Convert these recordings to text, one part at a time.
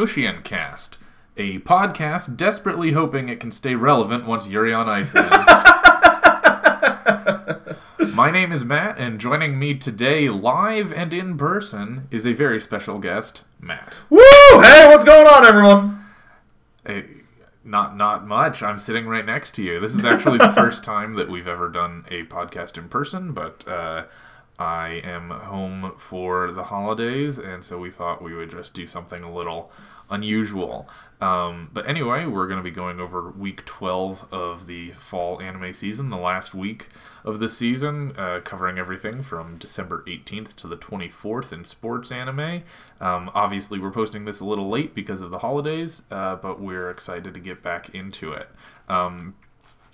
welcome Cast, a podcast desperately hoping it can stay relevant once Yuri on Ice ends. My name is Matt, and joining me today, live and in person, is a very special guest, Matt. Woo! Hey, what's going on, everyone? Hey, not not much. I'm sitting right next to you. This is actually the first time that we've ever done a podcast in person, but uh, I am home for the holidays, and so we thought we would just do something a little unusual. Um, but anyway, we're going to be going over week 12 of the fall anime season, the last week of the season, uh, covering everything from December 18th to the 24th in sports anime. Um, obviously, we're posting this a little late because of the holidays, uh, but we're excited to get back into it. Um,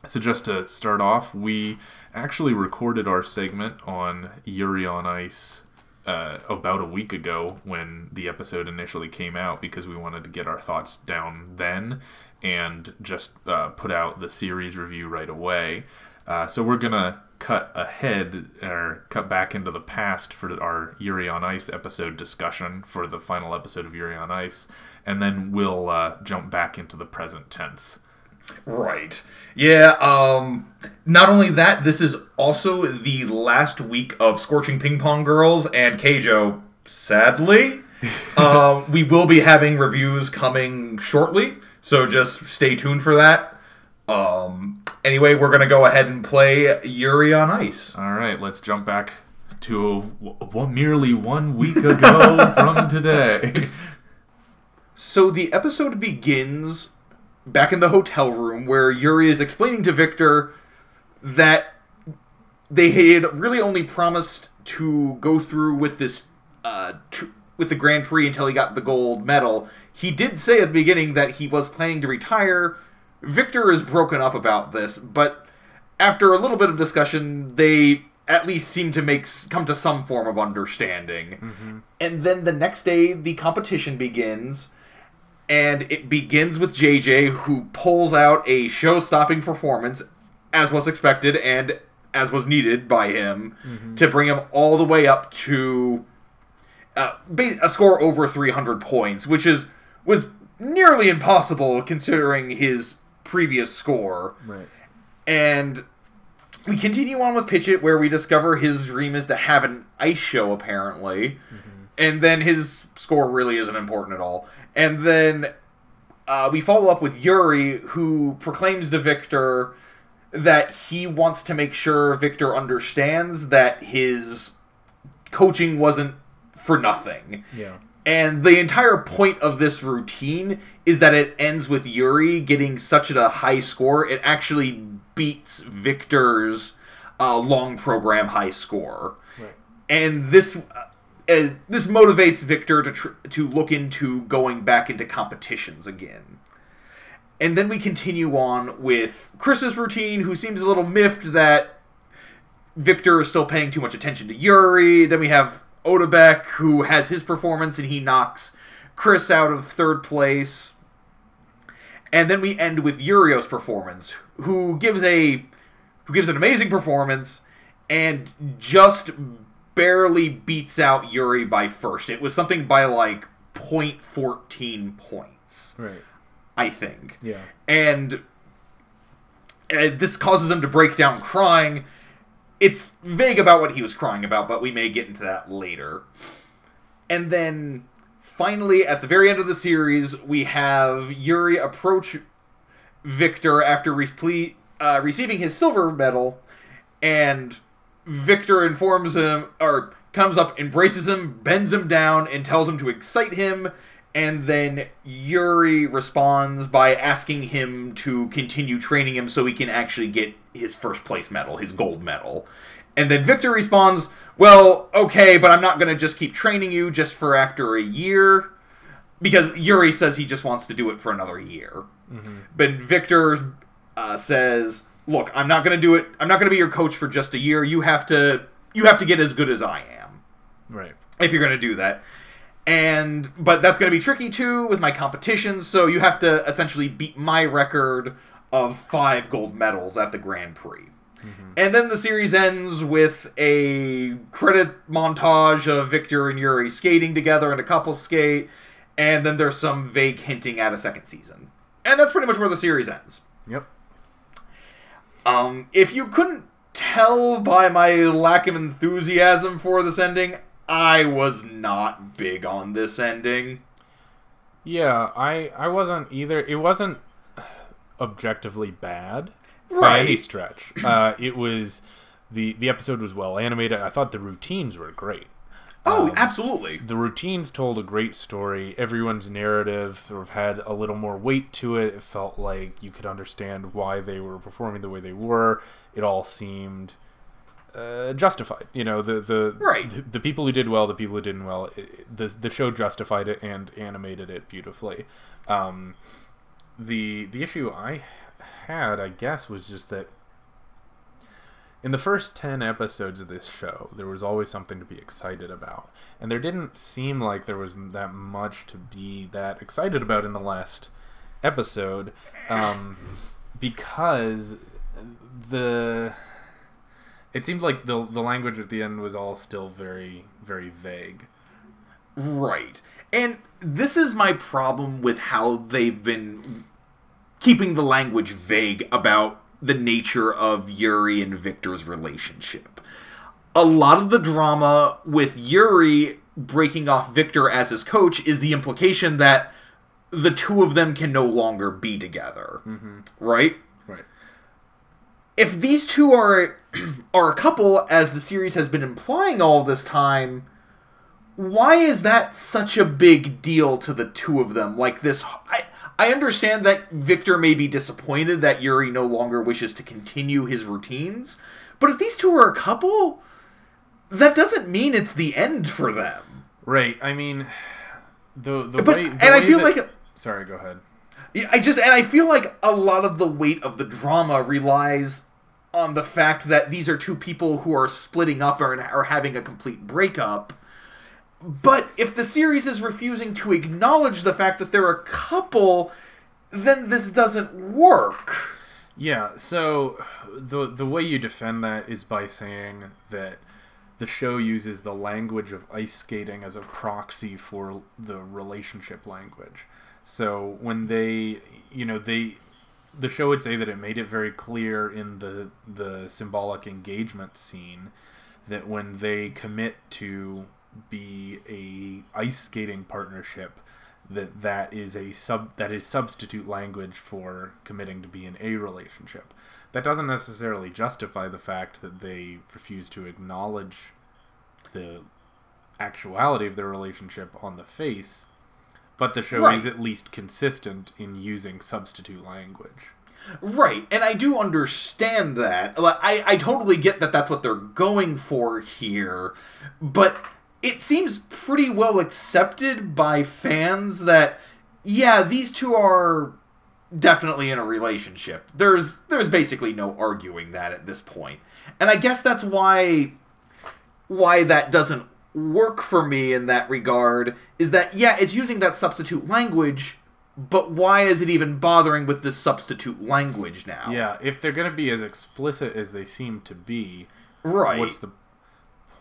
so just to start off, we actually recorded our segment on Yuri on Ice uh, about a week ago when the episode initially came out because we wanted to get our thoughts down then and just uh, put out the series review right away. Uh, so we're gonna cut ahead or cut back into the past for our Yuri on Ice episode discussion for the final episode of Yuri on Ice, and then we'll uh, jump back into the present tense. Right. Yeah, um not only that, this is also the last week of Scorching Ping Pong Girls and Keijo, sadly. um, we will be having reviews coming shortly, so just stay tuned for that. Um, anyway, we're gonna go ahead and play Yuri on Ice. All right, let's jump back to w- merely one week ago from today. So the episode begins back in the hotel room where Yuri is explaining to Victor that they had really only promised to go through with this uh, tr- with the Grand Prix until he got the gold medal. He did say at the beginning that he was planning to retire. Victor is broken up about this, but after a little bit of discussion, they at least seem to make come to some form of understanding. Mm-hmm. And then the next day, the competition begins, and it begins with JJ, who pulls out a show-stopping performance, as was expected and as was needed by him, Mm-hmm. to bring him all the way up to uh, a score over 300 points, which is was nearly impossible considering his previous score. Right. And we continue on with Phichit, where we discover his dream is to have an ice show, apparently. And then his score really isn't important at all. And then uh, we follow up with Yuri, who proclaims to Victor that he wants to make sure Victor understands that his coaching wasn't for nothing. Yeah. And the entire point of this routine is that it ends with Yuri getting such a high score, it actually beats Victor's uh, long program high score. Right. And this. Uh, this motivates Victor to tr- to look into going back into competitions again. And then we continue on with Chris's routine, who seems a little miffed that Victor is still paying too much attention to Yuri. Then we have Otabek, who has his performance and he knocks Chris out of third place. And then we end with Yurio's performance, who gives a who gives an amazing performance and just barely beats out Yuri by first. It was something by like 0.14 points, Right. I think Yeah. and uh, this causes him to break down crying. It's vague about what he was crying about, but we may get into that later. And then finally, at the very end of the series, we have Yuri approach Victor after re- uh, receiving his silver medal, and Victor informs him, or comes up, embraces him, bends him down, and tells him to excite him. And then Yuri responds by asking him to continue training him so he can actually get his first place medal, his gold medal. And then Victor responds, Well, okay, but I'm not going to just keep training you just for after a year. Because Yuri says he just wants to do it for another year. Mm-hmm. But Victor uh, says, "Look, I'm not going to do it. I'm not going to be your coach for just a year. You have to. You have to get as good as I am Right. if you're going to do that." And but that's going to be tricky too with my competition. So you have to essentially beat my record of five gold medals at the Grand Prix. Mm-hmm. And then the series ends with a credit montage of Victor and Yuri skating together in a couple skate, and then there's some vague hinting at a second season, and that's pretty much where the series ends. Yep. Um, if you couldn't tell by my lack of enthusiasm for this ending, I was not big on this ending. Yeah, I I wasn't either. It wasn't objectively bad by any stretch. Uh, it was the the episode was well animated. I thought the routines were great. Oh, Um, absolutely. The routines told a great story. Everyone's narrative sort of had a little more weight to it. It felt like you could understand why they were performing the way they were. It all seemed uh, justified. You know, the the, Right. the the people who did well, the people who didn't well. It, the the show justified it and animated it beautifully. Um, the the issue I had, I guess, was just that in the first 10 episodes of this show, there was always something to be excited about. And there didn't seem like there was that much to be that excited about in the last episode um, because the it seemed like the the language at the end was all still very very vague. Right. And this is my problem with how they've been keeping the language vague about the nature of Yuri and Victor's relationship. A lot of the drama with Yuri breaking off Victor as his coach is the implication that the two of them can no longer be together. Mm-hmm. Right? Right. if these two are are a couple, as the series has been implying all this time, why is that such a big deal to the two of them? Like this, I I understand that Victor may be disappointed that Yuri no longer wishes to continue his routines, but if these two are a couple, that doesn't mean it's the end for them. Right. I mean, the the But way and the I feel that- like sorry, go ahead. I just and I feel like a lot of the weight of the drama relies on the fact that these are two people who are splitting up or are having a complete breakup. But if the series is refusing to acknowledge the fact that they're a couple, then this doesn't work. Yeah, so the the way you defend that is by saying that the show uses the language of ice skating as a proxy for the relationship language. So when they, you know, they the show would say that it made it very clear in the the symbolic engagement scene that when they commit to be a ice skating partnership that that is a sub that is substitute language for committing to be in a relationship. That doesn't necessarily justify the fact that they refuse to acknowledge the actuality of their relationship on the face, but the show Right. is at least consistent in using substitute language. Right, and I do understand that. Like, I, I totally get that that's what they're going for here, but it seems pretty well accepted by fans that, yeah, these two are definitely in a relationship. There's there's basically no arguing that at this point. and I guess that's why why that doesn't work for me in that regard is that yeah, it's using that substitute language but why is it even bothering with this substitute language now? Yeah, if they're going to be as explicit as they seem to be, Right. what's the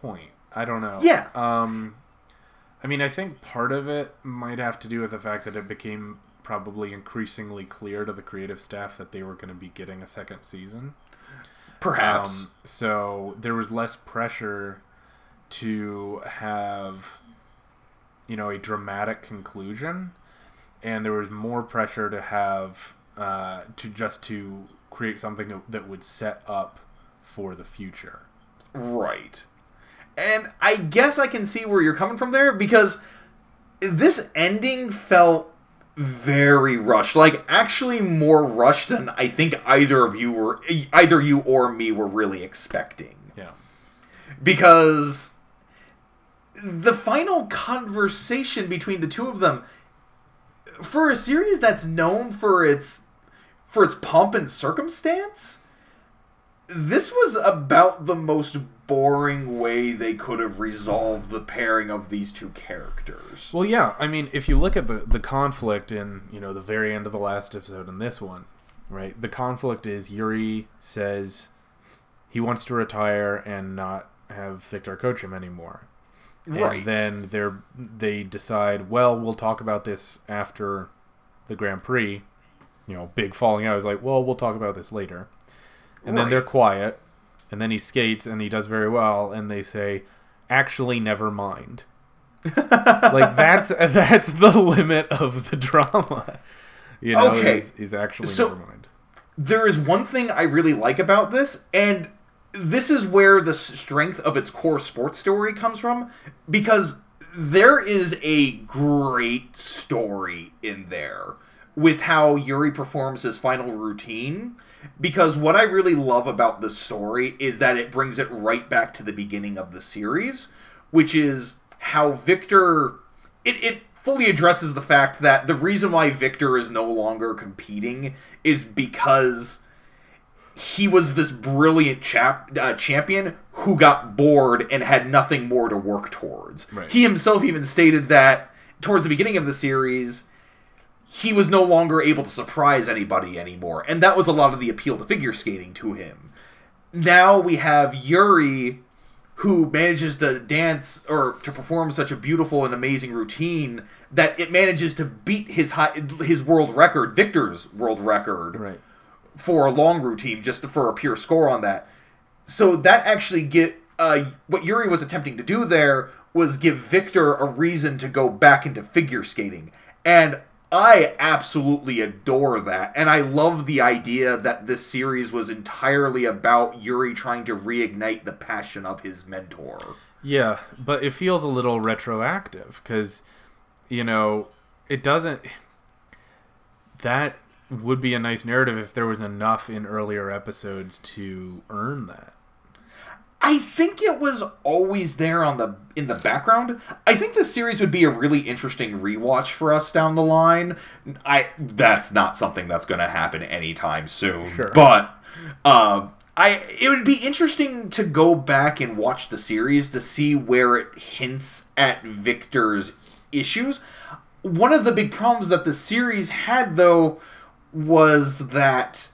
point? I don't know. Yeah. Um, I mean, I think part of it might have to do with the fact that it became probably increasingly clear to the creative staff that they were going to be getting a second season. Perhaps. Um, so there was less pressure to have, you know, a dramatic conclusion, and there was more pressure to have uh, to just to create something that would set up for the future. right. And I guess I can see where you're coming from there because this ending felt very rushed. Like actually more rushed than I think either of you were either you or me were really expecting. Yeah. because the final conversation between the two of them for a series that's known for its for its pomp and circumstance this was about the most boring way they could have resolved the pairing of these two characters Well, yeah. I mean, if you look at the the conflict in you know the very end of the last episode and this one, right? The conflict is Yuri says he wants to retire and not have Victor coach him anymore, Right. And then they're they decide, well, we'll talk about this after the Grand Prix. You know, big falling out is like, well, we'll talk about this later. And then they're quiet, and then he skates and he does very well, and they say, actually, never mind. Like that's that's the limit of the drama. You know, Okay. is, is actually So- never mind. there is one thing I really like about this, and this is where the strength of its core sports story comes from, because there is a great story in there with how Yuri performs his final routine. Because what I really love about this story is that it brings it right back to the beginning of the series, which is how Victor. It, it fully addresses the fact that the reason why Victor is no longer competing is because he was this brilliant chap, uh, champion who got bored and had nothing more to work towards. Right. He himself even stated that towards the beginning of the series, he was no longer able to surprise anybody anymore, and that was a lot of the appeal to figure skating to him. Now we have Yuri, who manages to dance or to perform such a beautiful and amazing routine that it manages to beat his high, his world record, Victor's world record Right. for a long routine just for a pure score on that. So that actually get uh, what Yuri was attempting to do there was give Victor a reason to go back into figure skating, and I absolutely adore that. And I love the idea that this series was entirely about Yuri trying to reignite the passion of his mentor. Yeah, but it feels a little retroactive because, you know, it doesn't. That would be a nice narrative if there was enough in earlier episodes to earn that. I think it was always there on the in the background. I think this series would be a really interesting rewatch for us down the line. I that's not something that's going to happen anytime soon. Sure. But um I it would be interesting to go back and watch the series to see where it hints at Victor's issues. One of the big problems that the series had though was that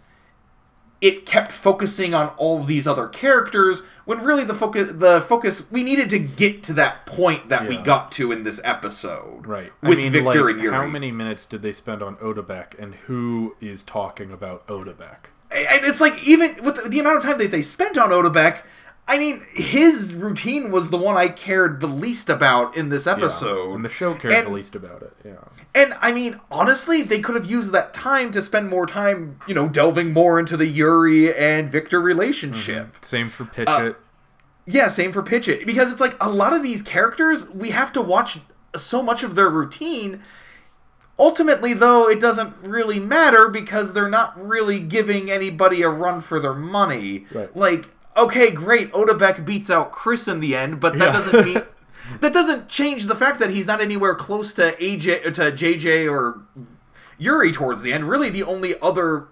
it kept focusing on all these other characters when really the focus the focus we needed to get to that point that we got to in this episode Right. with I mean, Victor like, and Yuri. how many minutes did they spend on Otabek, and who is talking about Otabek? and it's like even with the, amount of time that they spent on Otabek, I mean his routine was the one I cared the least about in this Yeah, episode. and the show cared And- the least about it. Yeah. And I mean, honestly, they could have used that time to spend more time, you know, delving more into the Yuri and Victor relationship. Same for Uh, Phichit. Yeah, same for Phichit. Because it's like a lot of these characters, we have to watch so much of their routine. Ultimately, though, it doesn't really matter because they're not really giving anybody a run for their money. Right. Like, okay, great, Otabek beats out Chris in the end, but that Yeah. doesn't mean that doesn't change the fact that he's not anywhere close to AJ to JJ or Yuri towards the end. Really, the only other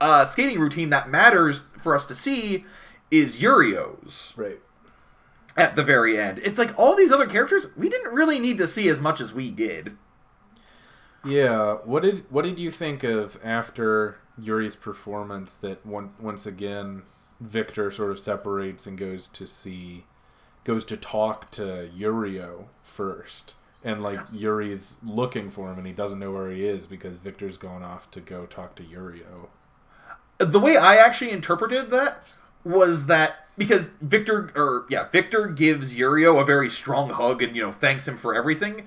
uh, skating routine that matters for us to see is Yurio's right. at the very end. It's like all these other characters we didn't really need to see as much as we did. Yeah. What did What did you think of after Yuri's performance? That one, once again, Victor sort of separates and goes to see, goes to talk to Yurio first, and like Yuri's looking for him and he doesn't know where he is because Victor's gone off to go talk to Yurio. The way I actually interpreted that was that because Victor or yeah, Victor gives Yurio a very strong hug and you know thanks him for everything.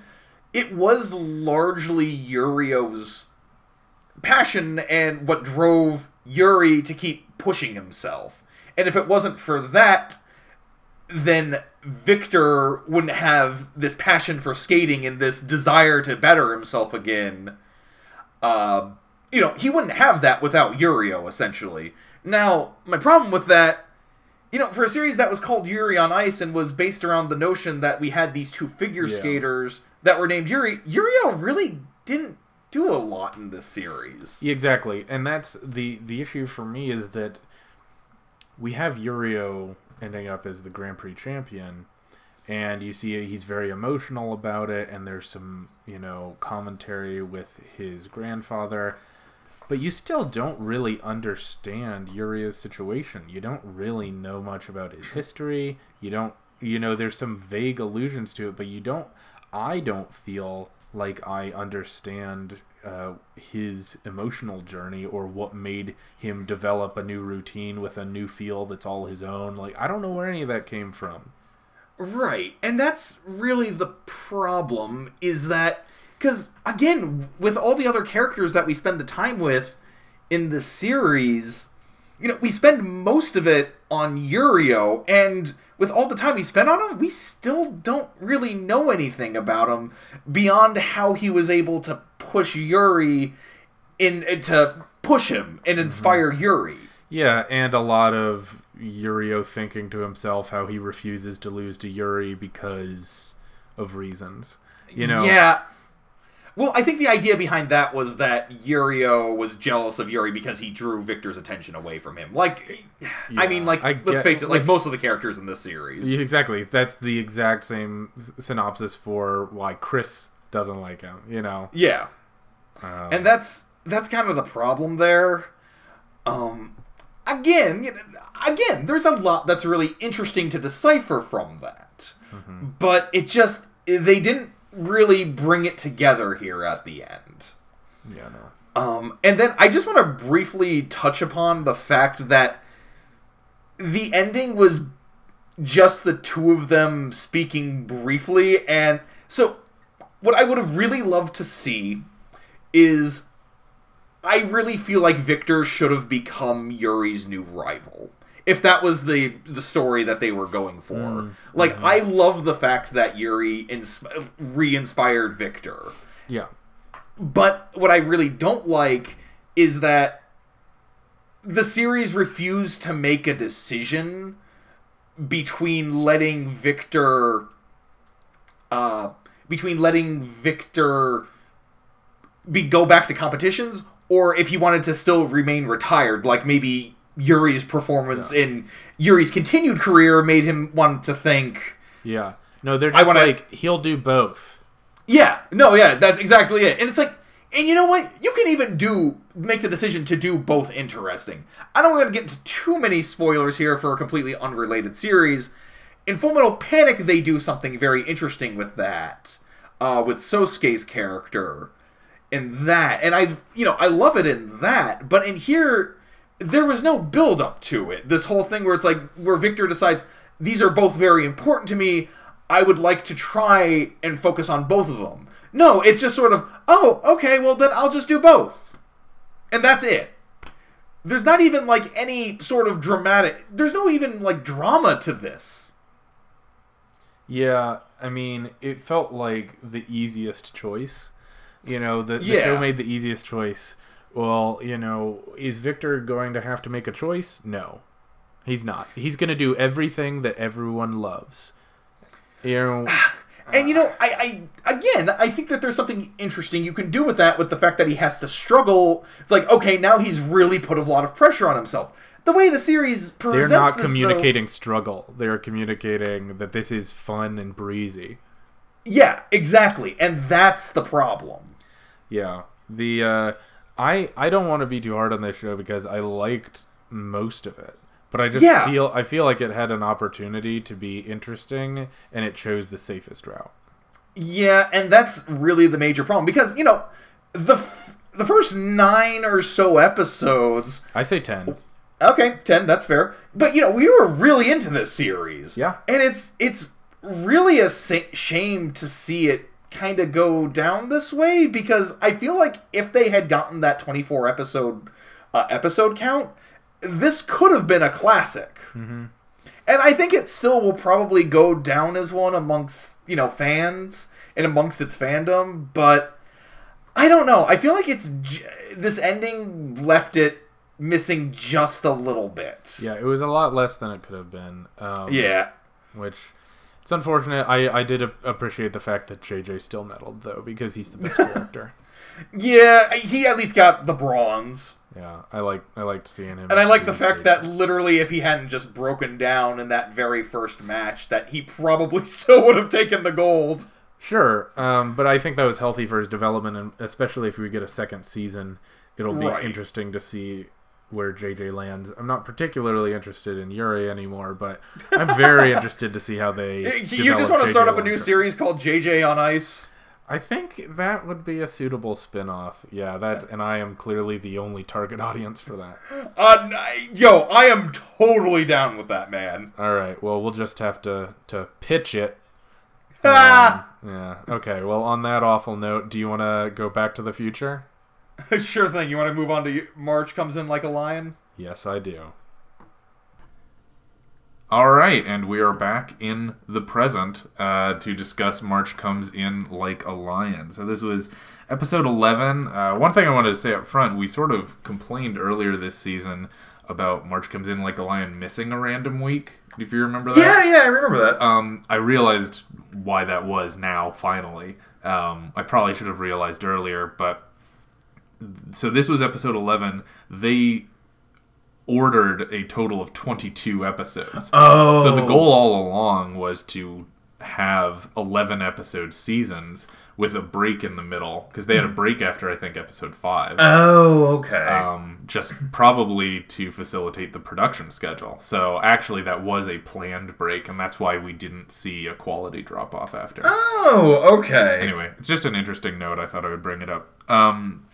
It was largely Yurio's passion and what drove Yuri to keep pushing himself. And if it wasn't for that, then Victor wouldn't have this passion for skating and this desire to better himself again. Uh, you know, he wouldn't have that without Yurio, essentially. Now, my problem with that, you know, for a series that was called Yuri on Ice and was based around the notion that we had these two figure Yeah. skaters that were named Yuri, Yurio really didn't do a lot in this series. Exactly, and that's the the issue for me is that we have Yurio ending up as the Grand Prix champion, and you see he's very emotional about it, and there's some you know commentary with his grandfather, but you still don't really understand Yurio's situation. You don't really know much about his history. You don't you know, there's some vague allusions to it, but you don't. I don't feel like I understand uh, his emotional journey or what made him develop a new routine with a new feel that's all his own. Like I don't know where any of that came from. Right. And that's really the problem is that cuz again, with all the other characters that we spend the time with in the series, you know, we spend most of it on Yurio and with all the time he spent on him, we still don't really know anything about him beyond how he was able to push Yuri in to push him and inspire mm-hmm. Yuri. Yeah, and a lot of Yurio thinking to himself how he refuses to lose to Yuri because of reasons. You know. Yeah. Well, I think the idea behind that was that Yurio was jealous of Yuri because he drew Victor's attention away from him. Like, yeah, I mean, like, I let's face it, like, like, most of the characters in this series. Exactly. That's the exact same synopsis for why Chris doesn't like him. You know. Yeah. Um, and that's that's kind of the problem there. Um, again, again, there's a lot that's really interesting to decipher from that, mm-hmm. but it just they didn't really bring it together here at the end. Yeah, no. Um, and then I just want to briefly touch upon the fact that the ending was just the two of them speaking briefly, and so what I would have really loved to see is I really feel like Victor should have become Yuri's new rival. If that was the the story that they were going for, mm, like mm-hmm. I love the fact that Yuri ins- re-inspired Victor. Yeah. But what I really don't like is that the series refused to make a decision between letting Victor uh between letting Victor be go back to competitions or if he wanted to still remain retired, like maybe Yuri's performance yeah. in Yuri's continued career made him want to think. Yeah. No, they're just wanna, like he'll do both. Yeah. No. Yeah. That's exactly it. And it's like, and you know what? You can even do make the decision to do both interesting. I don't want to get into too many spoilers here for a completely unrelated series. In Fullmetal Panic, they do something very interesting with that, uh, with Sosuke's character in that, and I, you know, I love it in that. But in here, there was no build up to it. This whole thing where it's like where Victor decides these are both very important to me. I would like to try and focus on both of them. No, it's just sort of, oh, okay, well then I'll just do both. And that's it. There's not even like any sort of dramatic there's no even like drama to this. Yeah, I mean, it felt like the easiest choice. You know, the, the yeah. show made the easiest choice. Well, you know, is Victor going to have to make a choice? No. He's not. He's going to do everything that everyone loves. You know, and you know, I, I again, I think that there's something interesting you can do with that with the fact that he has to struggle. It's like, okay, now he's really put a lot of pressure on himself. The way the series presents They're not this, communicating though, struggle. They're communicating that this is fun and breezy. Yeah, exactly. And that's the problem. Yeah. The uh, I I don't want to be too hard on this show because I liked most of it. But I just yeah. feel I feel like it had an opportunity to be interesting and it chose the safest route. Yeah, and that's really the major problem because, you know, the the first 9 or so episodes I say 10. Okay, 10, that's fair. But you know, we were really into this series. Yeah. And it's it's really a shame to see it kind of go down this way because I feel like if they had gotten that 24 episode uh, episode count, this could have been a classic. Mm-hmm. And I think it still will probably go down as one amongst, you know, fans and amongst its fandom, but I don't know. I feel like it's this ending left it missing just a little bit. Yeah, it was a lot less than it could have been. Um, yeah. Which it's unfortunate. I, I did appreciate the fact that JJ still medaled though because he's the best character. Yeah, he at least got the bronze. Yeah, I like I liked seeing him. And I like the fact that literally, if he hadn't just broken down in that very first match, that he probably still would have taken the gold. Sure, um, but I think that was healthy for his development, and especially if we get a second season, it'll be right. interesting to see where JJ lands. I'm not particularly interested in Yuri anymore, but I'm very interested to see how they. you just want to start up a new series called JJ on Ice. I think that would be a suitable spin-off. Yeah, that and I am clearly the only target audience for that. Uh, yo, I am totally down with that, man. All right, well, we'll just have to to pitch it. um, yeah. Okay. Well, on that awful note, do you want to go back to the future? sure thing. You want to move on to March comes in like a lion? Yes, I do. All right, and we are back in the present uh, to discuss March Comes In Like a Lion. So this was episode 11. Uh, one thing I wanted to say up front, we sort of complained earlier this season about March Comes In Like a Lion missing a random week. If you remember that. Yeah, yeah, I remember that. Um, I realized why that was now, finally. Um, I probably should have realized earlier, but so this was episode 11. They ordered a total of 22 episodes. Oh. So the goal all along was to have 11 episode seasons with a break in the middle because they had a break after I think episode 5. Oh, okay. Um, just probably to facilitate the production schedule. So actually that was a planned break and that's why we didn't see a quality drop off after. Oh, okay. Anyway, it's just an interesting note. I thought I would bring it up. Um,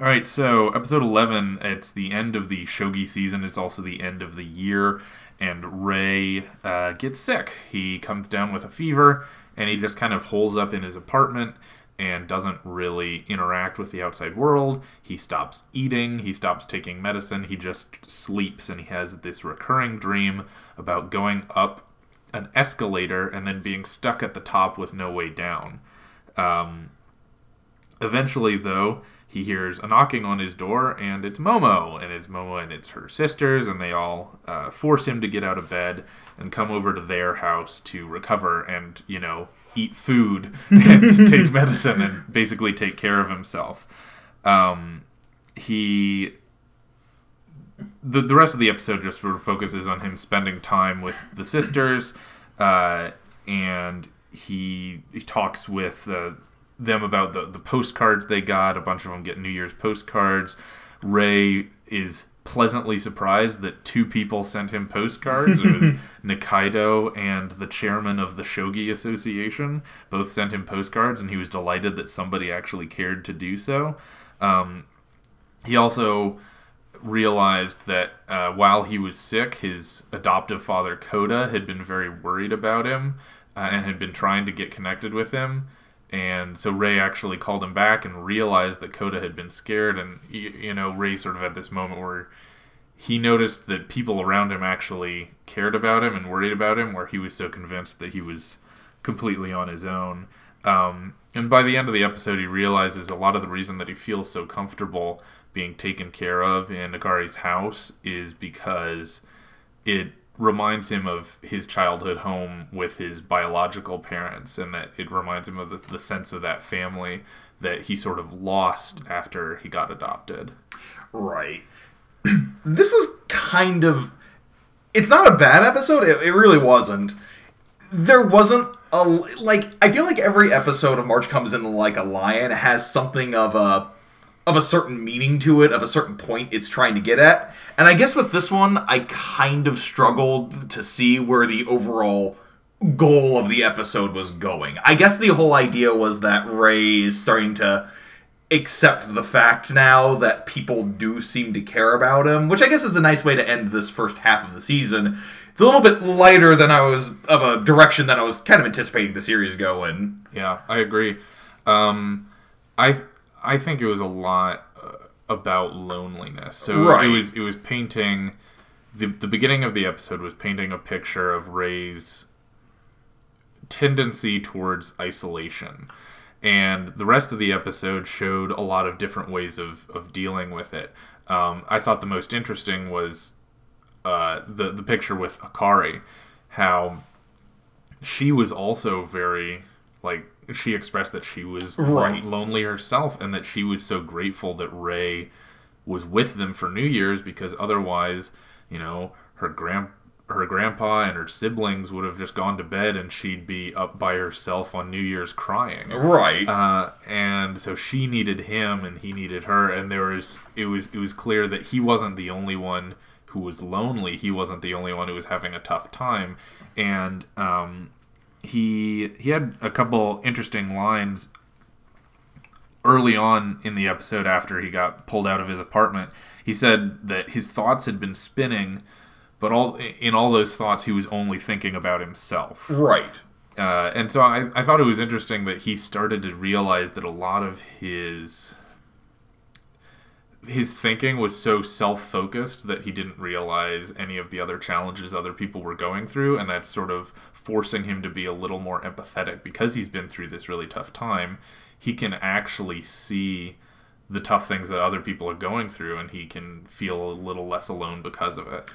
all right, so episode 11, it's the end of the shogi season. It's also the end of the year, and Ray uh, gets sick. He comes down with a fever, and he just kind of holes up in his apartment and doesn't really interact with the outside world. He stops eating, he stops taking medicine, he just sleeps, and he has this recurring dream about going up an escalator and then being stuck at the top with no way down. Um, eventually, though, he hears a knocking on his door, and it's Momo, and it's Momo and it's her sisters, and they all uh, force him to get out of bed and come over to their house to recover and, you know, eat food and take medicine and basically take care of himself. Um, he the the rest of the episode just sort of focuses on him spending time with the sisters, uh, and he he talks with uh, them about the, the postcards they got. A bunch of them get New Year's postcards. Ray is pleasantly surprised that two people sent him postcards. It was Nikaido and the chairman of the Shogi Association both sent him postcards, and he was delighted that somebody actually cared to do so. Um, he also realized that uh, while he was sick, his adoptive father Koda had been very worried about him uh, and had been trying to get connected with him. And so Ray actually called him back and realized that Kota had been scared. And, you know, Ray sort of had this moment where he noticed that people around him actually cared about him and worried about him, where he was so convinced that he was completely on his own. Um, and by the end of the episode, he realizes a lot of the reason that he feels so comfortable being taken care of in Akari's house is because it reminds him of his childhood home with his biological parents, and that it reminds him of the, the sense of that family that he sort of lost after he got adopted. Right. this was kind of. It's not a bad episode. It, it really wasn't. There wasn't a like. I feel like every episode of March comes in like a lion has something of a of a certain meaning to it, of a certain point it's trying to get at. And I guess with this one, I kind of struggled to see where the overall goal of the episode was going. I guess the whole idea was that Ray is starting to accept the fact now that people do seem to care about him, which I guess is a nice way to end this first half of the season. It's a little bit lighter than I was of a direction that I was kind of anticipating the series going. Yeah, I agree. Um, I I think it was a lot uh, about loneliness. So Right. it was it was painting the the beginning of the episode was painting a picture of Ray's tendency towards isolation. And the rest of the episode showed a lot of different ways of, of dealing with it. Um, I thought the most interesting was uh, the the picture with Akari, how she was also very like she expressed that she was Right. lonely herself and that she was so grateful that Ray was with them for New Year's because otherwise, you know, her grand her grandpa and her siblings would have just gone to bed and she'd be up by herself on New Year's crying. Right. Uh, and so she needed him and he needed her and there was it was it was clear that he wasn't the only one who was lonely. He wasn't the only one who was having a tough time. And um, he he had a couple interesting lines early on in the episode after he got pulled out of his apartment. He said that his thoughts had been spinning, but all in all those thoughts he was only thinking about himself. right. Uh, and so I, I thought it was interesting that he started to realize that a lot of his his thinking was so self-focused that he didn't realize any of the other challenges other people were going through and that's sort of forcing him to be a little more empathetic because he's been through this really tough time he can actually see the tough things that other people are going through and he can feel a little less alone because of it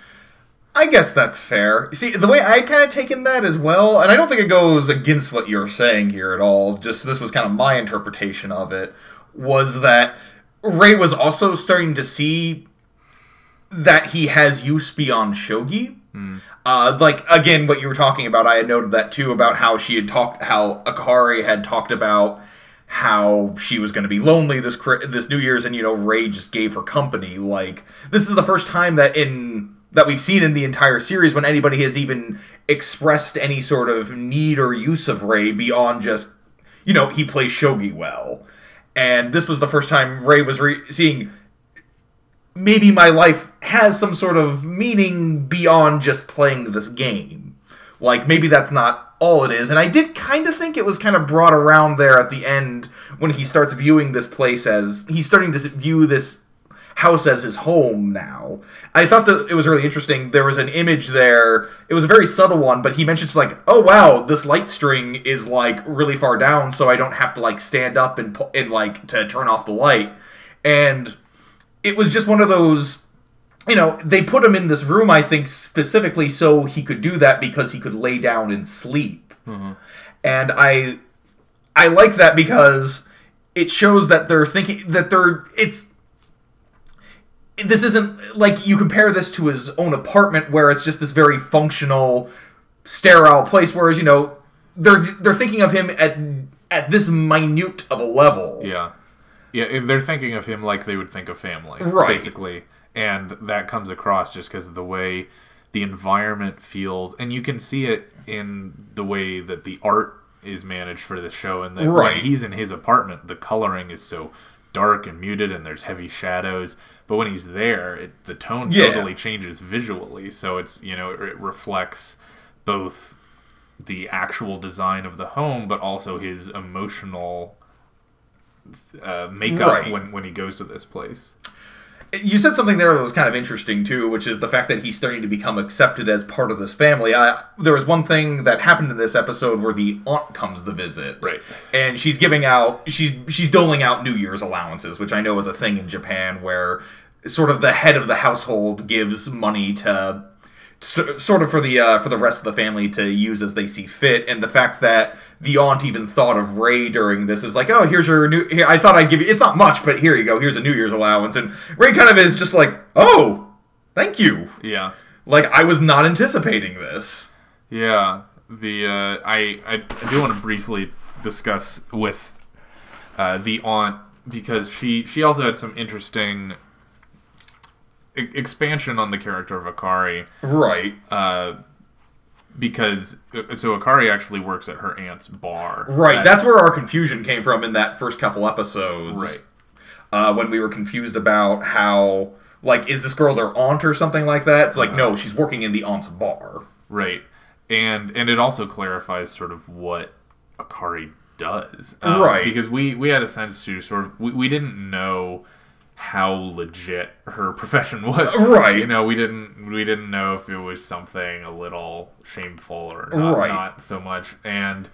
I guess that's fair. See, the way I kind of taken that as well, and I don't think it goes against what you're saying here at all. Just this was kind of my interpretation of it was that Ray was also starting to see that he has use beyond shogi. Uh, like again, what you were talking about, I had noted that too about how she had talked, how Akari had talked about how she was going to be lonely this this New Year's, and you know Ray just gave her company. Like this is the first time that in that we've seen in the entire series when anybody has even expressed any sort of need or use of Ray beyond just you know he plays shogi well, and this was the first time Ray was re- seeing maybe my life has some sort of meaning beyond just playing this game. Like maybe that's not all it is. And I did kind of think it was kind of brought around there at the end when he starts viewing this place as he's starting to view this house as his home now. I thought that it was really interesting. There was an image there. It was a very subtle one, but he mentions like, "Oh wow, this light string is like really far down, so I don't have to like stand up and and like to turn off the light." And it was just one of those you know, they put him in this room, I think, specifically so he could do that because he could lay down and sleep. Mhm. And I, I like that because it shows that they're thinking that they're it's. This isn't like you compare this to his own apartment where it's just this very functional, sterile place. Whereas you know they're they're thinking of him at at this minute of a level. Yeah. Yeah, they're thinking of him like they would think of family, Right. basically. And that comes across just because of the way the environment feels. And you can see it in the way that the art is managed for the show. And that Right. when he's in his apartment, the coloring is so dark and muted and there's heavy shadows. But when he's there, it, the tone Yeah. totally changes visually. So it's, you know, it, it reflects both the actual design of the home, but also his emotional uh, makeup Right. when when he goes to this place. You said something there that was kind of interesting too, which is the fact that he's starting to become accepted as part of this family. I, there was one thing that happened in this episode where the aunt comes to visit, Right. And she's giving out, she's she's doling out New Year's allowances, which I know is a thing in Japan where sort of the head of the household gives money to sort of for the uh, for the rest of the family to use as they see fit, and the fact that the aunt even thought of Ray during this is like, oh, here's your new. Here, I thought I'd give you. It's not much, but here you go. Here's a New Year's allowance, and Ray kind of is just like, oh, thank you. Yeah. Like I was not anticipating this. Yeah. The uh, I, I I do want to briefly discuss with uh, the aunt because she she also had some interesting e- expansion on the character of Akari. Right. Uh, because uh, so Akari actually works at her aunt's bar. Right. At- That's where our confusion came from in that first couple episodes. right. uh, when we were confused about how like is this girl their aunt or something like that it's like Uh-huh. no she's working in the aunt's bar Right. And and it also clarifies sort of what Akari does. Um, Right. Because we, we had a sense to sort of we, we didn't know how legit her profession was. Right. You know, we didn't we didn't know if it was something a little shameful or not, Right. not so much. And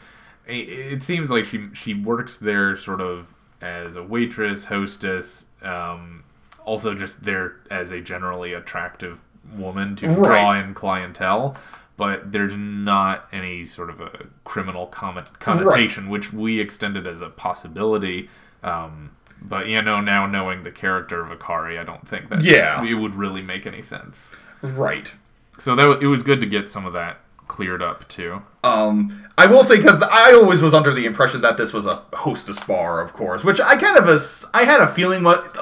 it, it seems like she she works there sort of as a waitress, hostess, um, also just there as a generally attractive woman to Right. draw in clientele. But there's not any sort of a criminal comment, connotation, which we extended as a possibility. Um, but you know, now knowing the character of Akari, I don't think that Yeah. it would really make any sense. right so that it was good to get some of that cleared up too. Um, I will say because I always was under the impression that this was a hostess bar, of course, which I kind of was. I had a feeling what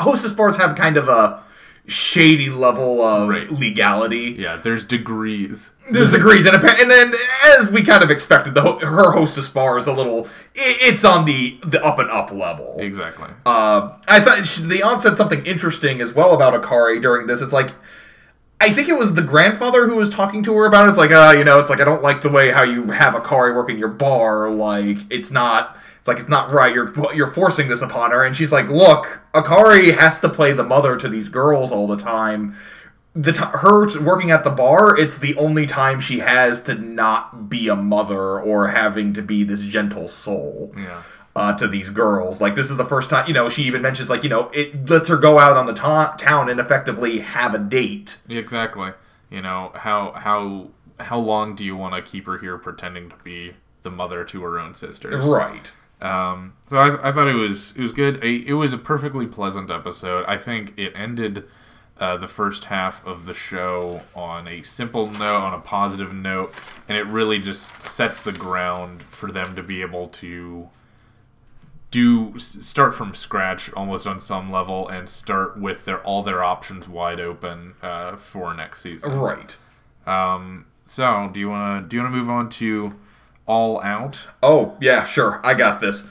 hostess bars have kind of a shady level of Right. legality. Yeah, there's degrees. There's degrees, and and then as we kind of expected, the ho- her hostess bar is a little. it's on the the up and up level. Exactly. Uh, I thought sh- the aunt said something interesting as well about Akari during this. It's like, I think it was the grandfather who was talking to her about it. It's like, uh, you know, it's like I don't like the way how you have Akari working your bar. Like, it's not. It's like it's not right. You're you're forcing this upon her, and she's like, look, Akari has to play the mother to these girls all the time. The t- her working at the bar, it's the only time she has to not be a mother or having to be this gentle soul Yeah. uh, to these girls. Like this is the first time, you know, she even mentions like, you know, it lets her go out on the ta- town and effectively have a date. Exactly. You know how how how long do you want to keep her here pretending to be the mother to her own sisters? Right. Um, so I, I thought it was it was good. It was a perfectly pleasant episode. I think it ended uh, the first half of the show on a simple note, on a positive note, and it really just sets the ground for them to be able to do start from scratch almost on some level and start with their all their options wide open uh, for next season. Right. Um, so do you wanna do you wanna move on to all out? Oh, yeah, sure. I got this.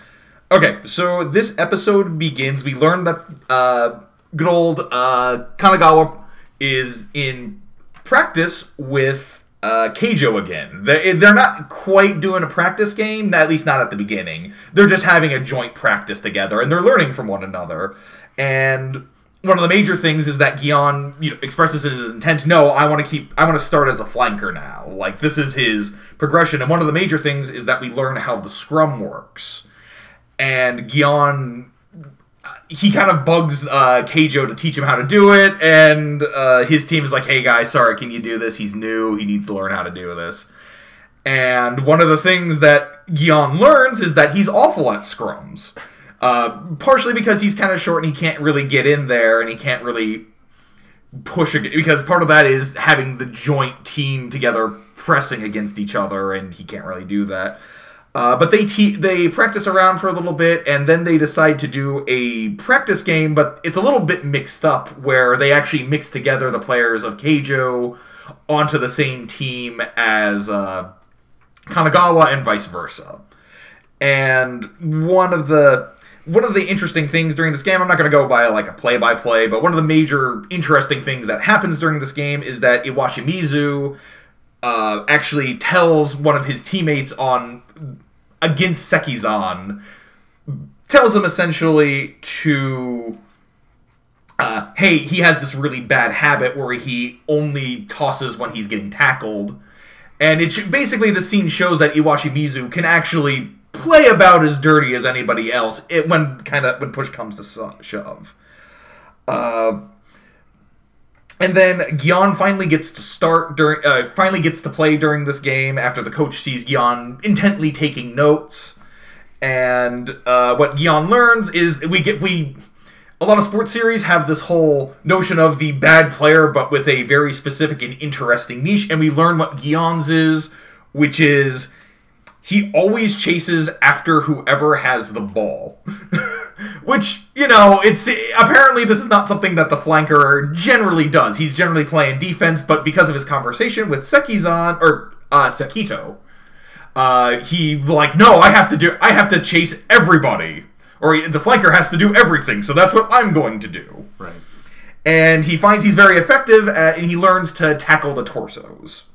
Okay, so this episode begins. We learn that uh, good old uh, Kanagawa is in practice with uh, Keijo again. They, they're not quite doing a practice game, at least not at the beginning. They're just having a joint practice together, and they're learning from one another. And one of the major things is that Gion you know, expresses his intent. No, I want to keep. I want to start as a flanker now. Like this is his progression. And one of the major things is that we learn how the scrum works. And Gion, he kind of bugs uh, Keijo to teach him how to do it. And uh, his team is like, "Hey guys, sorry, can you do this? He's new. He needs to learn how to do this." And one of the things that Gion learns is that he's awful at scrums. Uh, partially because he's kind of short and he can't really get in there and he can't really push because part of that is having the joint team together pressing against each other and he can't really do that. Uh, but they te- they practice around for a little bit and then they decide to do a practice game, but it's a little bit mixed up where they actually mix together the players of Keijo onto the same team as uh, Kanagawa and vice versa. And one of the one of the interesting things during this game, I'm not going to go by like a play by play, but one of the major interesting things that happens during this game is that Iwashimizu uh, actually tells one of his teammates on against Sekizan, tells him essentially to uh, hey, he has this really bad habit where he only tosses when he's getting tackled. And it sh- basically the scene shows that Iwashimizu can actually play about as dirty as anybody else it, when kind of when push comes to shove. Uh, and then Gion finally gets to start during uh, finally gets to play during this game after the coach sees Gion intently taking notes. And uh, what Gion learns is we get we a lot of sports series have this whole notion of the bad player, but with a very specific and interesting niche. And we learn what Gion's is, which is he always chases after whoever has the ball. which, you know, it's apparently this is not something that the flanker generally does. He's generally playing defense, but because of his conversation with Sekizan or uh, Sekito, uh, he like, no, I have to do, I have to chase everybody, or the flanker has to do everything. So that's what I'm going to do. Right. And he finds he's very effective, at, and he learns to tackle the torsos.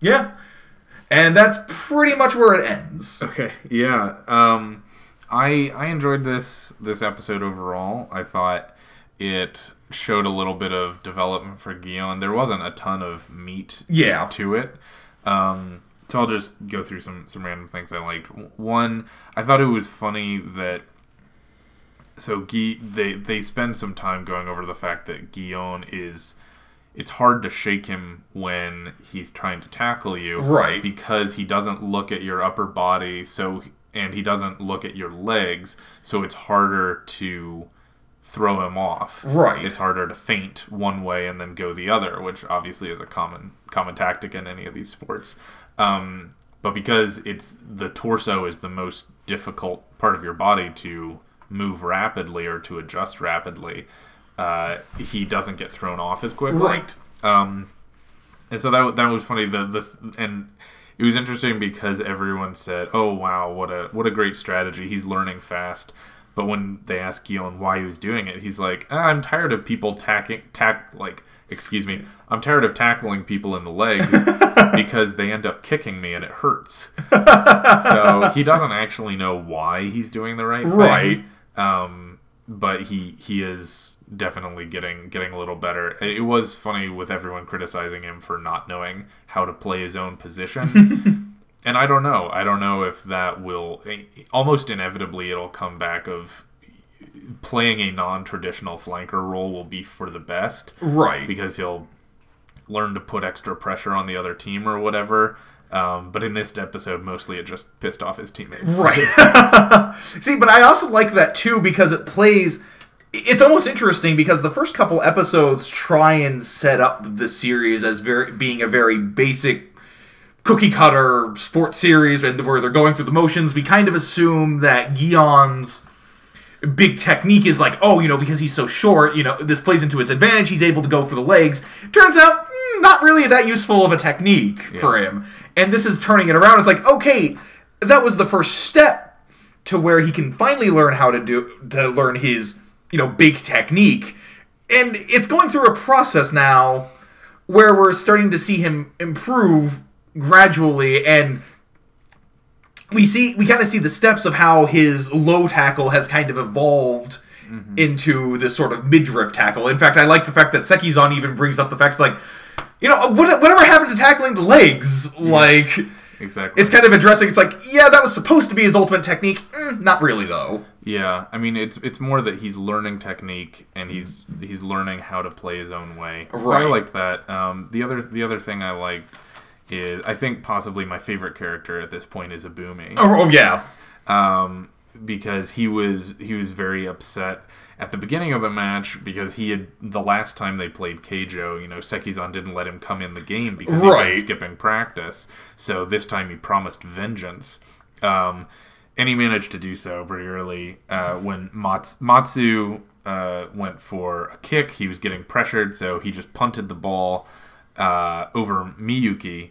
Yeah, and that's pretty much where it ends. Okay. Yeah. Um, I I enjoyed this this episode overall. I thought it showed a little bit of development for Gion. There wasn't a ton of meat Yeah. to it. Um, so I'll just go through some some random things I liked. One, I thought it was funny that so Guy they they spend some time going over the fact that Gion is it's hard to shake him when he's trying to tackle you Right. because he doesn't look at your upper body so and he doesn't look at your legs so it's harder to throw him off. Right. It's harder to feint one way and then go the other, which obviously is a common common tactic in any of these sports. Um, but because it's the torso is the most difficult part of your body to move rapidly or to adjust rapidly, uh, he doesn't get thrown off as quickly. Right. Um, and so that that was funny. The the and it was interesting because everyone said, "Oh wow, what a what a great strategy! He's learning fast." But when they asked Gion why he was doing it, he's like, ah, "I'm tired of people tacking tack like." Excuse me. I'm tired of tackling people in the legs because they end up kicking me and it hurts. so he doesn't actually know why he's doing the right thing. Right. Um, but he he is definitely getting getting a little better. It was funny with everyone criticizing him for not knowing how to play his own position. and I don't know. I don't know if that will almost inevitably it'll come back of playing a non-traditional flanker role will be for the best Right. because he'll learn to put extra pressure on the other team or whatever. Um, but in this episode, mostly it just pissed off his teammates. Right. See, but I also like that too because it plays. It's almost interesting because the first couple episodes try and set up the series as very being a very basic cookie cutter sports series and where they're going through the motions. We kind of assume that Gion's big technique is like, oh, you know, because he's so short, you know, this plays into his advantage. He's able to go for the legs. Turns out, mm, not really that useful of a technique for him. And this is turning it around. It's like, okay, that was the first step to where he can finally learn how to do to learn his, you know, big technique. And it's going through a process now where we're starting to see him improve gradually and we see we kind of see the steps of how his low tackle has kind of evolved into this sort of midriff tackle. In fact, I like the fact that Sekizan even brings up the fact like, you know, what, whatever happened to tackling the legs? Like, Exactly. it's kind of addressing. It's like, yeah, that was supposed to be his ultimate technique. Mm, not really though. Yeah, I mean it's it's more that he's learning technique and he's he's learning how to play his own way. So I like that. Um, the other the other thing I liked is I think possibly my favorite character at this point is Abumi. Oh, oh yeah. um, because he was he was very upset at the beginning of the match because he had the last time they played Keijo, you know, Sekizan didn't let him come in the game because Right. been skipping practice. So this time he promised vengeance. Um, and he managed to do so pretty early uh, when Mats- Matsu uh, went for a kick. He was getting pressured, so he just punted the ball uh, over Miyuki,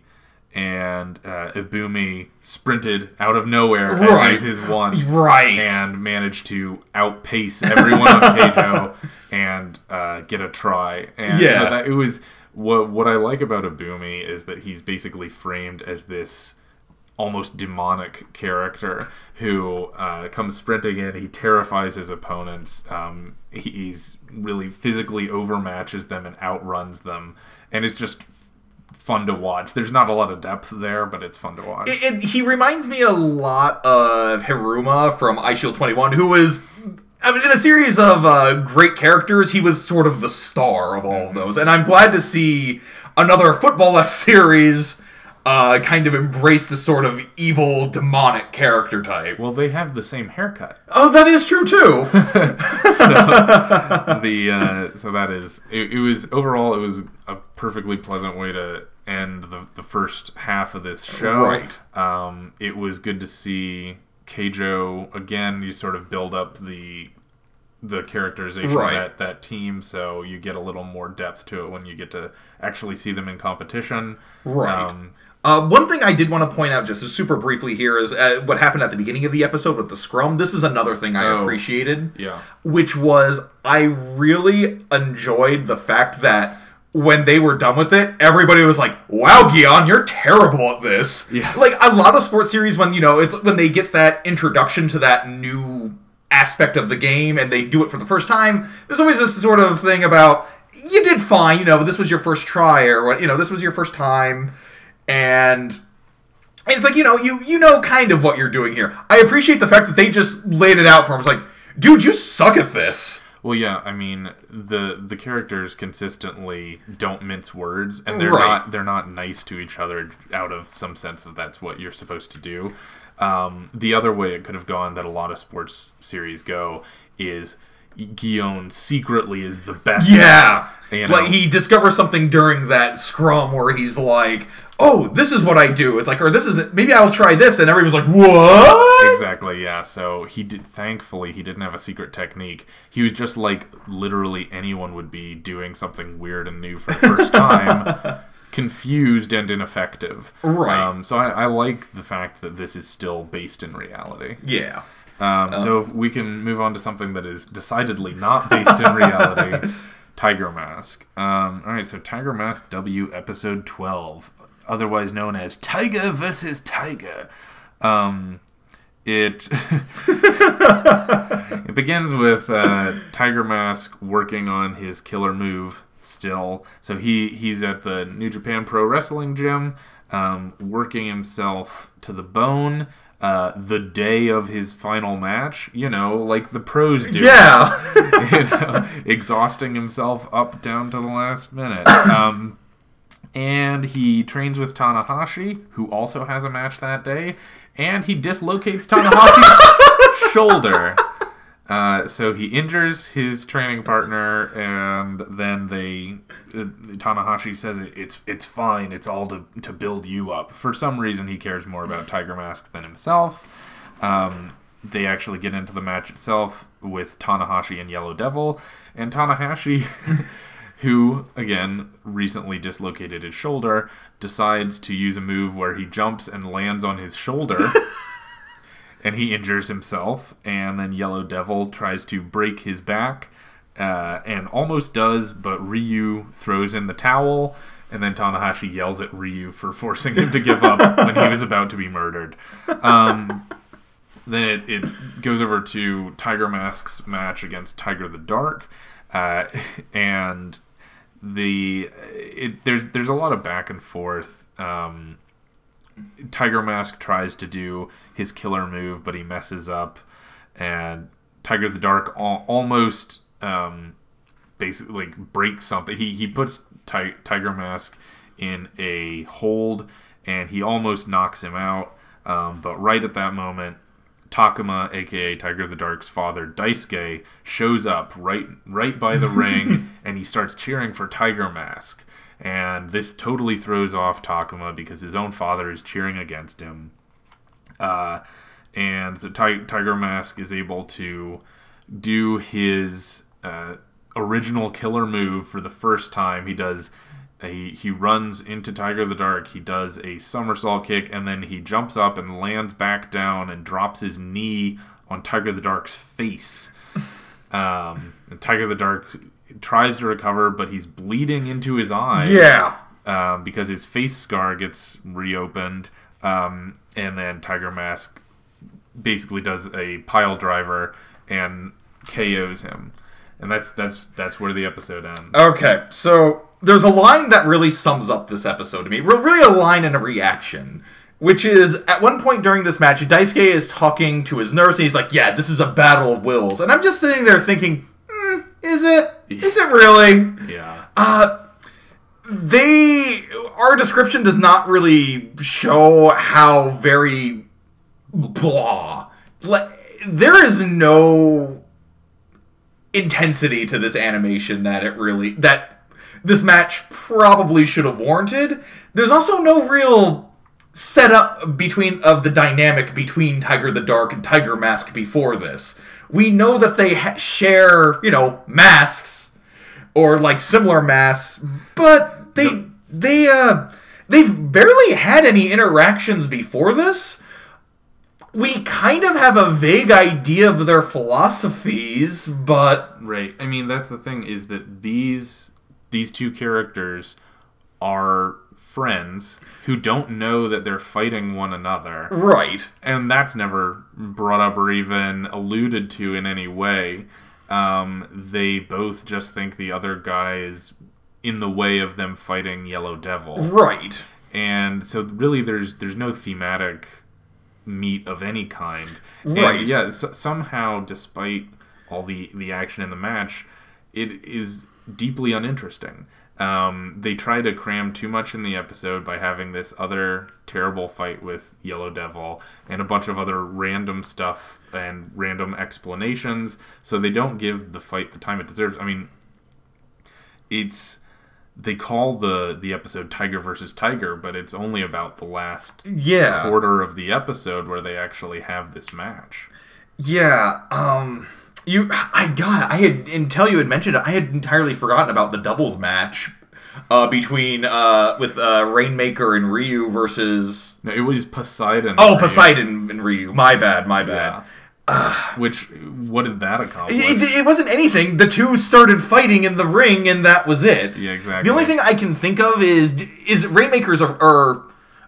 and uh, Ibumi sprinted out of nowhere Right. as his one, Right. and managed to outpace everyone on Keijo and uh, get a try. And Yeah. so that, it was what what I like about Ibumi is that he's basically framed as this almost demonic character who uh, comes sprinting in. He terrifies his opponents. Um, he's really physically overmatches them and outruns them, and it's just fun to watch. There's not a lot of depth there, but it's fun to watch. It, it, he reminds me a lot of Hiruma from Eyeshield 21, who was, I mean, in a series of uh, great characters, he was sort of the star of all of those. And I'm glad to see another Football series uh, kind of embrace the sort of evil, demonic character type. well, they have the same haircut. Oh, that is true too. so the uh, so that is it, it was overall it was a perfectly pleasant way to end the, the first half of this show. Right. Um, it was good to see Keijo again. You sort of build up the the characterization Right. of that that team, so you get a little more depth to it when you get to actually see them in competition. Right. Um, Uh, one thing I did want to point out, just super briefly here, is uh, what happened at the beginning of the episode with the scrum. This is another thing I Oh. appreciated. yeah. which was I really enjoyed the fact that when they were done with it, everybody was like, "Wow, Gion, you're terrible at this." Yeah. Like a lot of sports series, when you know it's when they get that introduction to that new aspect of the game and they do it for the first time. There's always this sort of thing about you did fine, you know, this was your first try or what, you know, this was your first time, and and it's like you know you you know kind of what you're doing here. I appreciate the fact that they just laid it out for him. It's like, dude, you suck at this. Well, yeah, I mean the the characters consistently don't mince words, and they're Right. not they're not nice to each other out of some sense of that's what you're supposed to do. Um, the other way it could have gone that a lot of sports series go is Gion secretly is the best. Yeah. You know? Like he discovers something during that scrum where he's like, "Oh, this is what I do." It's like, or this is maybe I'll try this, and everyone's like, "What?" Exactly, yeah. So he did. Thankfully, he didn't have a secret technique. He was just like literally anyone would be doing something weird and new for the first time, confused and ineffective. Right. Um, so I, I like the fact that this is still based in reality. Yeah. Um, so if we can move on to something that is decidedly not based in reality, Tiger Mask. Um, all right, so Tiger Mask W episode 12, otherwise known as Tiger versus Tiger. Um, it it begins with uh, Tiger Mask working on his killer move still. So he he's at the New Japan Pro Wrestling gym, um, working himself to the bone. Uh, the day of his final match, you know, like the pros do. Yeah. you know, exhausting himself up down to the last minute. Um, and he trains with Tanahashi, who also has a match that day, and he dislocates Tanahashi's shoulder. Uh, so he injures his training partner, and then they uh, Tanahashi says it, it's it's fine. It's all to to build you up. For some reason, he cares more about Tiger Mask than himself. Um, they actually get into the match itself with Tanahashi and Yellow Devil, and Tanahashi, who again recently dislocated his shoulder, decides to use a move where he jumps and lands on his shoulder. and he injures himself, and then Yellow Devil tries to break his back, uh, and almost does, but Ryu throws in the towel, and then Tanahashi yells at Ryu for forcing him to give up when he was about to be murdered. Um, then it, it goes over to Tiger Mask's match against Tiger the Dark, uh, and the it, there's there's a lot of back and forth. Um, Tiger Mask tries to do his killer move, but he messes up, and Tiger the Dark al- almost um, basically like breaks something. He he puts Ti- Tiger Mask in a hold, and he almost knocks him out. Um, but right at that moment, Takuma, aka Tiger the Dark's father, Daisuke, shows up right right by the ring, and he starts cheering for Tiger Mask. And this totally throws off Takuma because his own father is cheering against him. Uh, and so Ti- Tiger Mask is able to do his uh, original killer move for the first time. He does a, he runs into Tiger the Dark. He does a somersault kick, and then he jumps up and lands back down and drops his knee on Tiger the Dark's face. Um, and Tiger the Dark tries to recover, but he's bleeding into his eye yeah. um, because his face scar gets reopened, um, and then Tiger Mask basically does a pile driver and KOs him, and that's that's that's where the episode ends. Okay, so there's a line that really sums up this episode to me. Really, a line and a reaction. Which is, at one point during this match, Daisuke is talking to his nurse, and he's like, Yeah, this is a battle of wills. And I'm just sitting there thinking, hmm, Is it? Is it really? Yeah, Uh, they. Our description does not really show how very. blah. Like, there is no intensity to this animation that it really that this match probably should have warranted. There's also no real setup between of the dynamic between Tiger the Dark and Tiger Mask before this. We know that they ha- share, you know, masks or like similar masks, but they No. they uh they've barely had any interactions before this. We kind of have a vague idea of their philosophies, but right. I mean, that's the thing is that these these two characters are friends who don't know that they're fighting one another. right. and that's never brought up or even alluded to in any way. Um, they both just think the other guy is in the way of them fighting Yellow Devil, Right. and so really there's there's no thematic meat of any kind. Right. And yeah, s somehow despite all the the action in the match, it is deeply uninteresting. Um, they try to cram too much in the episode by having this other terrible fight with Yellow Devil and a bunch of other random stuff and random explanations. So they don't give the fight the time it deserves. I mean, it's they call the the episode Tiger versus Tiger, but it's only about the last Yeah. quarter of the episode where they actually have this match. Yeah, um you I got I had until you had mentioned it, I had entirely forgotten about the doubles match uh between uh with uh Rainmaker and Ryu versus No, it was Poseidon. Oh, right? Poseidon and Ryu. My bad, my bad. Yeah. Which what did that accomplish? It, it- wasn't anything. The two started fighting in the ring, and that was it. yeah, exactly. The only thing I can think of is is Rainmaker's or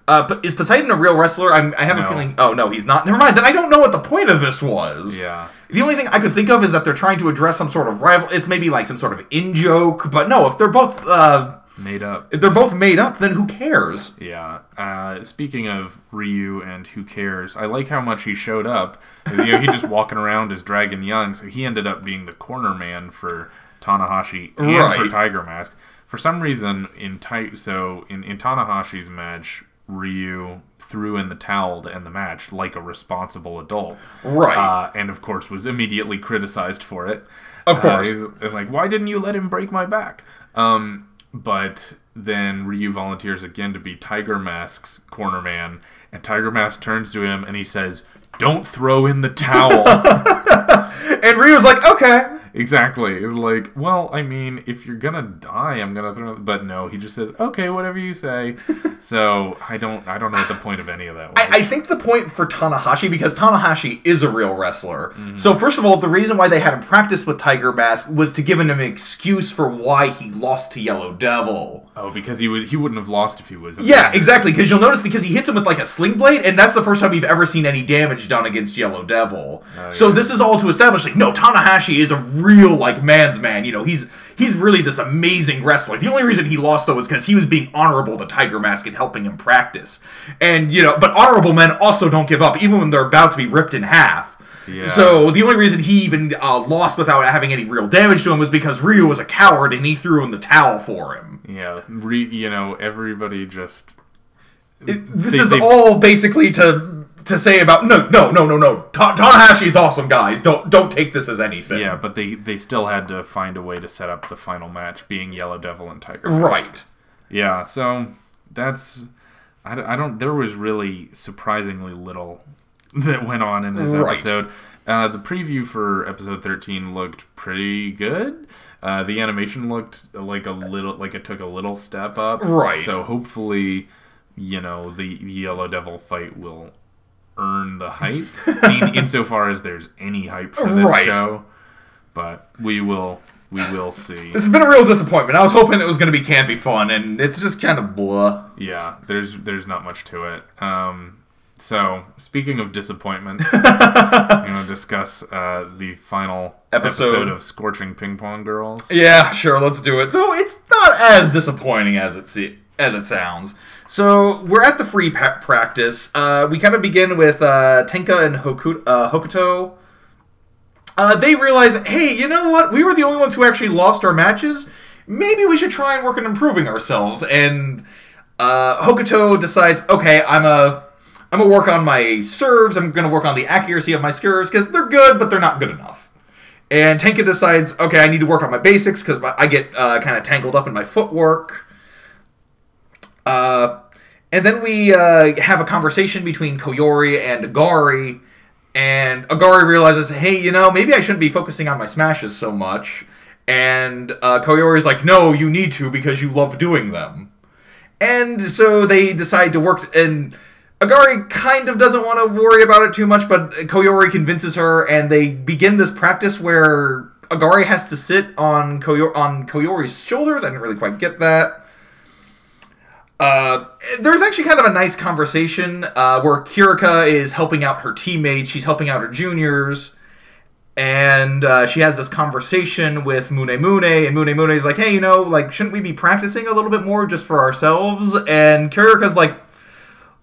uh, is Poseidon a real wrestler? I'm, I have No. a feeling. Oh no, he's not. Never mind. Then I don't know what the point of this was. Yeah. The only thing I could think of is that they're trying to address some sort of rival. It's maybe like some sort of in joke, but no. If they're both uh, Made up. if they're both made up, then who cares? Yeah. Uh, speaking of Ryu and who cares, I like how much he showed up. You know, he just walking around as Dragon Young, so he ended up being the corner man for Tanahashi and for Tiger Mask. For some reason, in Ti- so in, in Tanahashi's match, Ryu threw in the towel to end the match like a responsible adult. Right. Uh, and of course was immediately criticized for it. Of Uh, course. he's- and like, why didn't you let him break my back? Um, but then Ryu volunteers again to be Tiger Mask's corner man, and Tiger Mask turns to him and he says, "Don't throw in the towel." and Ryu's like, okay. Exactly. It's like, well, I mean, if you're gonna die, I'm gonna throw. But no, he just says, "Okay, whatever you say." so I don't, I don't know what the point of any of that was. I, I think the point for Tanahashi, because Tanahashi is a real wrestler. Mm-hmm. So first of all, the reason why they had him practice with Tiger Mask was to give him an excuse for why he lost to Yellow Devil. oh, because he would, he wouldn't have lost if he was. Yeah, exactly. Because you'll notice because he hits him with like a sling blade, and that's the first time you've ever seen any damage done against Yellow Devil. Oh, so this is all to establish like no, Tanahashi is a real like man's man. You know, he's he's really this amazing wrestler. The only reason he lost though was because he was being honorable to Tiger Mask and helping him practice. And you know, but honorable men also don't give up, even when they're about to be ripped in half. Yeah. So the only reason he even uh, lost without having any real damage to him was because Ryu was a coward and he threw in the towel for him. Yeah, re, you know, everybody just. It- this they- is they- all basically to to say about no no no no no Ta- Tanahashi is awesome guys don't don't take this as anything Yeah, but they they still had to find a way to set up the final match, being Yellow Devil and Tiger. Right Yeah, so that's. I, don't- I don't. There was really surprisingly little that went on in this Right. episode. Uh, the preview for episode 13 looked pretty good. Uh, the animation looked like a little, like it took a little step up. Right. So hopefully, you know, the Yellow Devil fight will earn the hype. I mean, insofar as there's any hype for this Right. show, but we will, we will see. this has been a real disappointment I was hoping it was going to be campy fun and it's just kind of blah Yeah, there's there's not much to it. Um, so speaking of disappointments, I'm gonna discuss uh, the final Episode. episode. of Scorching Ping Pong Girls. yeah sure let's do it though it's not as disappointing as it se- as it sounds so we're at the free pa- practice uh, we kind of begin with uh, Tenka and uh, Hokuto uh, they realize, hey, you know what? We were the only ones who actually lost our matches. Maybe we should try and work on improving ourselves. And uh, Hokuto decides, okay, I'm a, I'm gonna work on my serves. I'm gonna work on the accuracy of my serves because they're good, but they're not good enough. And Tenka decides, okay, I need to work on my basics because I get uh, kind of tangled up in my footwork. Uh, and then we uh, have a conversation between Koyori and Agari, and Agari realizes, hey, you know, maybe I shouldn't be focusing on my smashes so much. And uh, Koyori's like, no, you need to because you love doing them. And so they decide to work, and Agari kind of doesn't want to worry about it too much, but Koyori convinces her, and they begin this practice where Agari has to sit on on Koyori's shoulders. I didn't really quite get that. Uh, there's actually kind of a nice conversation uh, where Kirika is helping out her teammates. She's helping out her juniors, and uh, she has this conversation with Mune Mune, and Mune Mune is like, "Hey, you know, like, shouldn't we be practicing a little bit more just for ourselves?" And Kirika's like,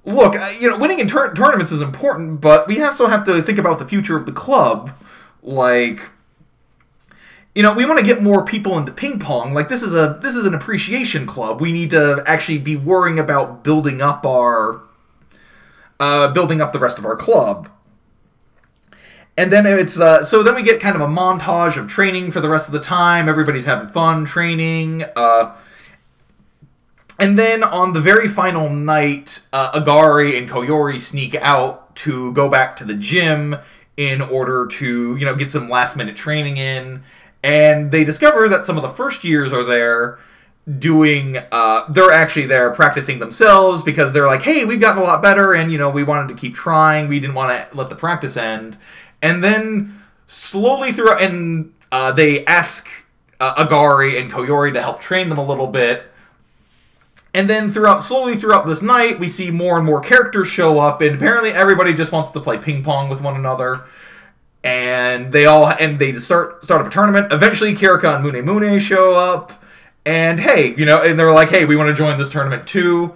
"Look, uh, you know, winning in tur- tournaments is important, but we also have to think about the future of the club. Like, you know, we want to get more people into ping pong. Like this is a this is an appreciation club. We need to actually be worrying about building up our uh, building up the rest of our club. And then it's uh, so then we get kind of a montage of training for the rest of the time. Everybody's having fun training. Uh, and then on the very final night, uh, Agari and Koyori sneak out to go back to the gym in order to, you know, get some last minute training in. And they discover that some of the first years are there doing, uh, they're actually there practicing themselves because they're like, hey, we've gotten a lot better and, you know, we wanted to keep trying. We didn't want to let the practice end. And then slowly through, and uh, they ask uh, Agari and Koyori to help train them a little bit and then throughout, slowly throughout this night, we see more and more characters show up, and apparently everybody just wants to play ping pong with one another. And they all and they start start up a tournament. Eventually, Kirika and Mune Mune show up, and hey, you know, and they're like, hey, we want to join this tournament too.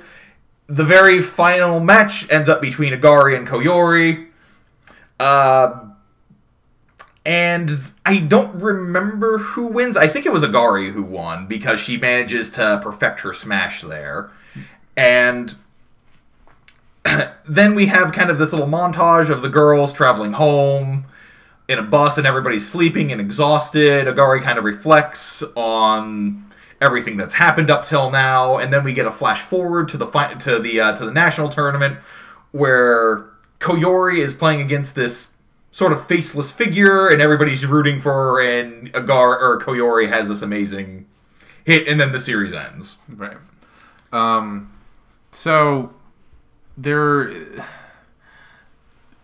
The very final match ends up between Agari and Koyori. Uh, and I don't remember who wins. I think it was Agari who won because she manages to perfect her smash there. And then we have kind of this little montage of the girls traveling home in a bus and everybody's sleeping and exhausted. Agari kind of reflects on everything that's happened up till now, and then we get a flash forward to the fi- to the uh, to the national tournament where Koyori is playing against this sort of faceless figure, and everybody's rooting for her, and Agar or Koyori has this amazing hit, and then the series ends. Right. Um, so there,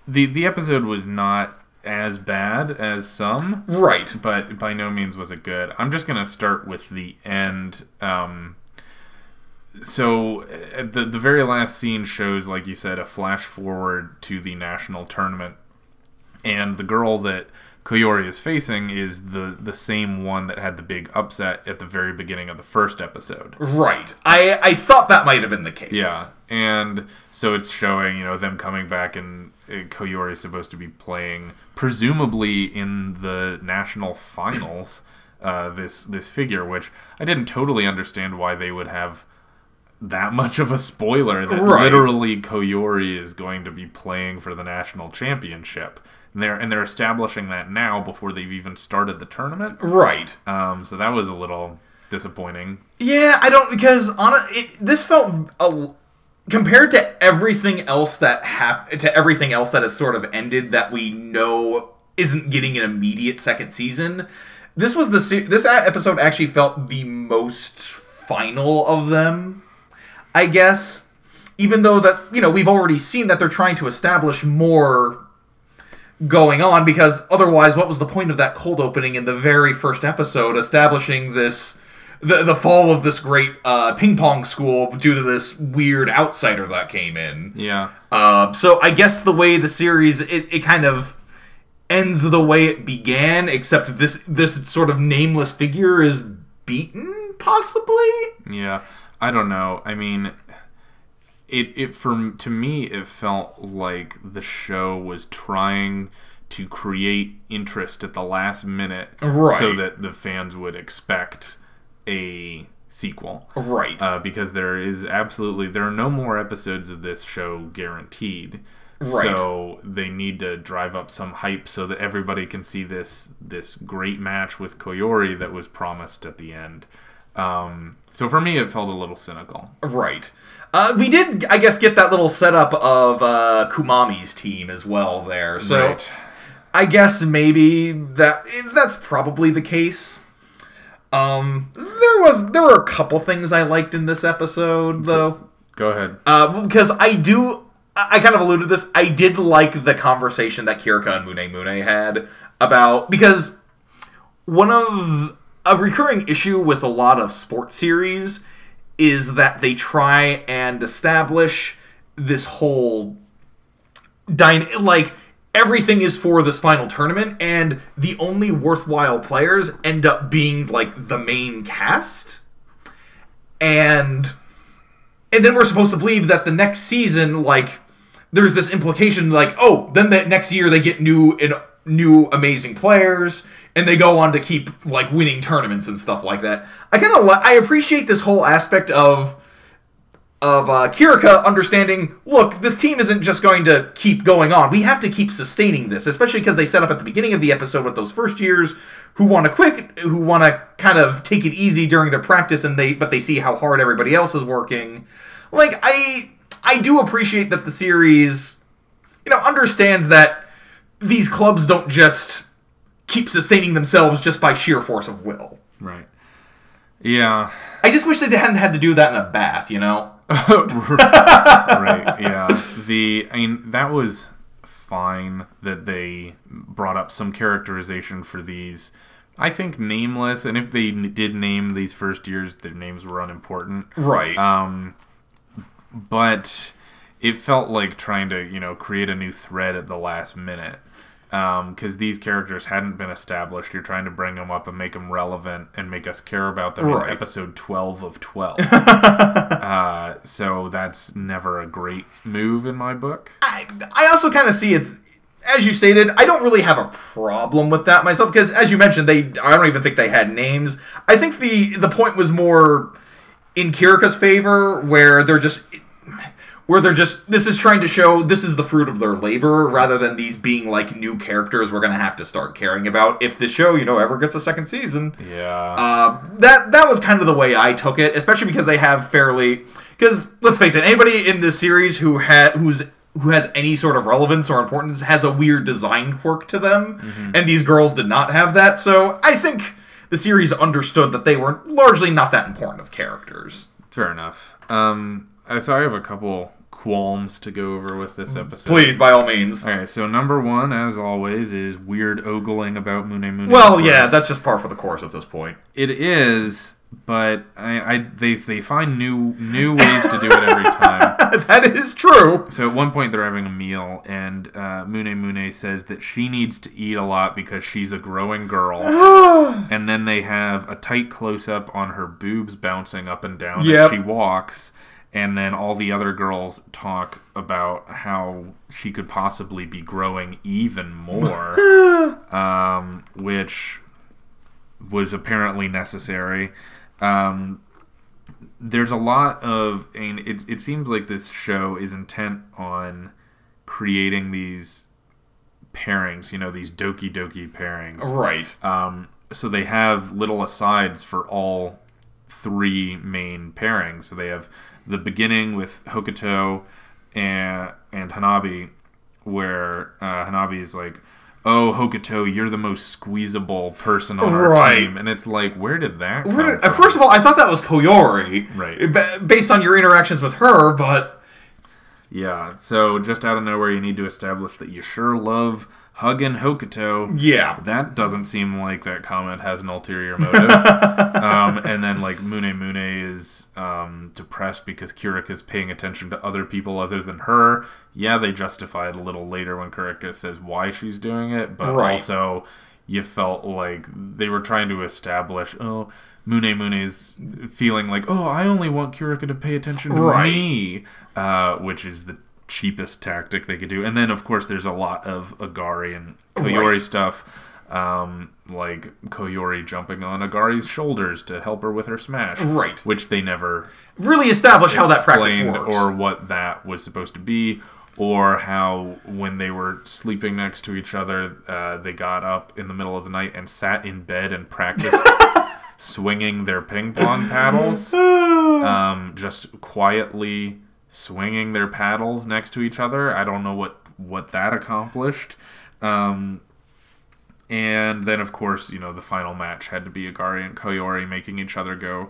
the the episode was not as bad as some, Right. but by no means was it good. I'm just gonna start with the end. Um, so uh, the the very last scene shows, like you said, a flash forward to the national tournament, and the girl that Koyori is facing is the the same one that had the big upset at the very beginning of the first episode. Right. I I thought that might have been the case. Yeah, and so it's showing you know them coming back, and uh, Koyori is supposed to be playing, presumably in the national finals. Uh, this this figure, which I didn't totally understand why they would have that much of a spoiler that Right. literally Koyori is going to be playing for the national championship. And they're and they're establishing that now before they've even started the tournament. Right. Um, so that was a little disappointing. Yeah, I don't because on a, it, this felt a, compared to everything else that hap- to everything else that has sort of ended that we know isn't getting an immediate second season. This was the this episode actually felt the most final of them, I guess. Even though that you know we've already seen that they're trying to establish more going on because otherwise what was the point of that cold opening in the very first episode establishing this the, the fall of this great uh, ping pong school due to this weird outsider that came in Yeah. uh, so i guess the way the series it, it kind of ends the way it began except this this sort of nameless figure is beaten possibly Yeah, I don't know. I mean, it it for to me it felt like the show was trying to create interest at the last minute, Right. so that the fans would expect a sequel. right Uh, because there is absolutely there are no more episodes of this show guaranteed. Right. So they need to drive up some hype so that everybody can see this this great match with Koyori that was promised at the end. Um, so for me, it felt a little cynical. Right. Uh, we did, I guess, get that little setup of uh, Kumami's team as well there. So Right. I guess maybe that that's probably the case. Um, there was there were a couple things I liked in this episode though, Go ahead. uh, because I do. I I kind of alluded to this. I did like the conversation that Kirika and Mune Mune had about because one of a recurring issue with a lot of sports series is that they try and establish this whole dyna- like everything is for this final tournament and the only worthwhile players end up being like the main cast. And and then we're supposed to believe that the next season like there's this implication like oh then the next year they get new and new amazing players, and they go on to keep like winning tournaments and stuff like that. I kind of li- I appreciate this whole aspect of of uh, Kirika understanding. Look, this team isn't just going to keep going on. We have to keep sustaining this, especially because they set up at the beginning of the episode with those first years who want to quit, who want to kind of take it easy during their practice, and they but they see how hard everybody else is working. Like I I do appreciate that the series, you know, understands that these clubs don't just keep sustaining themselves just by sheer force of will. Right. Yeah. I just wish they hadn't had to do that in a bath, you know? right. Yeah. The I mean that was fine that they brought up some characterization for these. I think nameless, and if they did name these first years, their names were unimportant. Right. Um, but it felt like trying to you know create a new thread at the last minute because these characters hadn't been established. You're trying to bring them up and make them relevant and make us care about them Right. in episode 12 of 12. uh, so that's never a great move in my book. I, I also kind of see it's as you stated. I don't really have a problem with that myself because, as you mentioned, they I don't even think they had names. I think the the point was more in Kirika's favor, where they're just where they're just this is trying to show this is the fruit of their labor rather than these being like new characters we're gonna have to start caring about if the show you know ever gets a second season. Yeah. Uh, that that was kind of the way I took it, especially because they have fairly. Because let's face it, anybody in this series who ha- who's who has any sort of relevance or importance has a weird design quirk to them, and these girls did not have that. So I think the series understood that they were largely not that important of characters. Fair enough. Um, so I have a couple qualms to go over with this episode. Please, by all means. All right, so number one, as always, is weird ogling about Mune Mune. Well, yeah, that's just par for the course at this point. it is, but I, I they they find new new ways to do it every time. that is true. So at one point they're having a meal, and uh, Mune Mune says that she needs to eat a lot because she's a growing girl. And then they have a tight close up on her boobs bouncing up and down Yep. as she walks. And then all the other girls talk about how she could possibly be growing even more, um, which was apparently necessary. Um, there's a lot of, and it, it seems like this show is intent on creating these pairings, you know, these doki doki pairings. right. Um, so they have little asides for all three main pairings. So they have the beginning with Hokuto and and Hanabi, where uh, Hanabi is like, "Oh, Hokuto, you're the most squeezable person on our Right. team," and it's like, where did that come Where did-? First of all, I thought that was Koyori, Right. based on your interactions with her, but yeah. So just out of nowhere, you need to establish that you sure love hugging Hokuto. yeah. That doesn't seem like that comment has an ulterior motive. Um, and then like Mune Mune is um, depressed because Kirika is paying attention to other people other than her. Yeah, they justify it a little later when Kirika says why she's doing it, but Right. also you felt like they were trying to establish oh. Mune Mune's feeling like, oh, I only want Kirika to pay attention to Right. me, uh, which is the cheapest tactic they could do. And then, of course, there's a lot of Agari and Koyori Right. stuff um, like Koyori jumping on Agari's shoulders to help her with her smash, Right. which they never Really establish how that practice works. or what that was supposed to be, or how when they were sleeping next to each other, uh, they got up in the middle of the night and sat in bed and practiced swinging their ping pong paddles, um, just quietly swinging their paddles next to each other. I don't know what what that accomplished. Um, and then, of course, you know, the final match had to be Agari and Koyori making each other go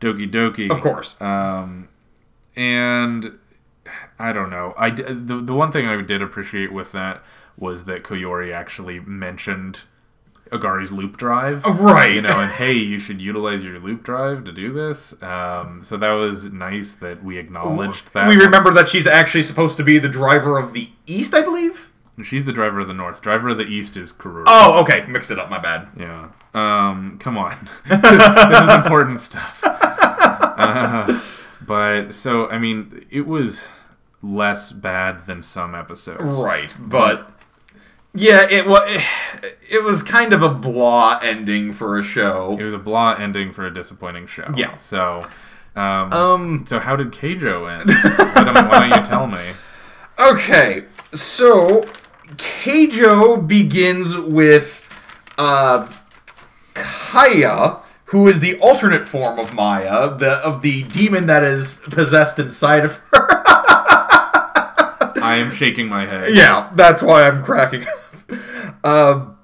doki doki. of course. Um, and I don't know. I the the one thing I did appreciate with that was that Koyori actually mentioned Agari's loop drive. Right. You know, and hey, you should utilize your loop drive to do this. Um, so that was nice that we acknowledged that. we remember that she's actually supposed to be the driver of the East, I believe. She's the driver of the north. Driver of the east is Karura. Oh, okay, mixed it up. My bad. Yeah. Um, come on. this is important stuff. Uh, but so I mean, it was less bad than some episodes. Right, but Yeah, it was. It was kind of a blah ending for a show. It was a blah ending for a disappointing show. Yeah. So, um, Um. so how did Keijo end? why, don't, why don't you tell me? Okay, so Keijo begins with uh, Kaya, who is the alternate form of Maya, the of the demon that is possessed inside of her. I am shaking my head. yeah, that's why I'm cracking up. Um,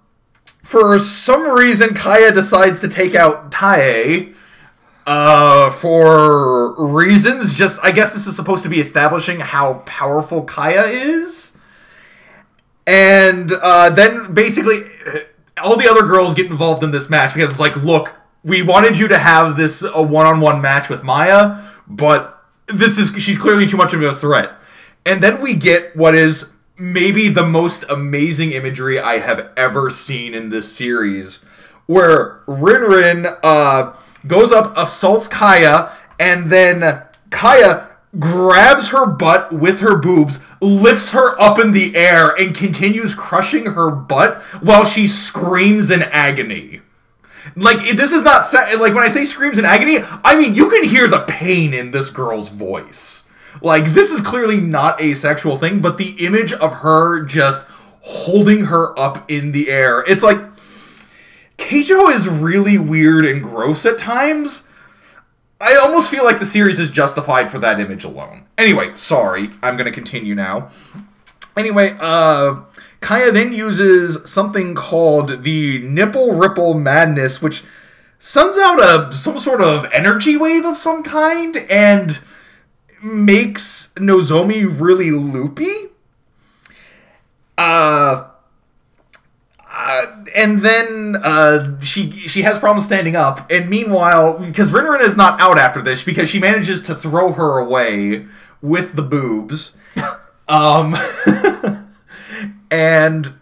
for some reason, Kaya decides to take out Tae. Uh, for reasons, just I guess this is supposed to be establishing how powerful Kaya is, and uh, then basically all the other girls get involved in this match because it's like, look, we wanted you to have this a one-on-one match with Maya, but this is she's clearly too much of a threat. And then we get what is maybe the most amazing imagery I have ever seen in this series, where Rin Rin uh, goes up, assaults Kaya, and then Kaya grabs her butt with her boobs, lifts her up in the air, and continues crushing her butt while she screams in agony. Like this is not like when I say screams in agony, I mean you can hear the pain in this girl's voice. Like this is clearly not a sexual thing, but the image of her just holding her up in the air. It's like Keijo is really weird and gross at times. I almost feel like the series is justified for that image alone. Anyway, sorry, I'm gonna continue now. Anyway, uh, Kaya then uses something called the Nipple Ripple Madness, which sends out a some sort of energy wave of some kind and makes Nozomi really loopy. Uh, uh, and then uh, she she has problems standing up, and meanwhile, because Rinrin is not out after this, because she manages to throw her away with the boobs, um, and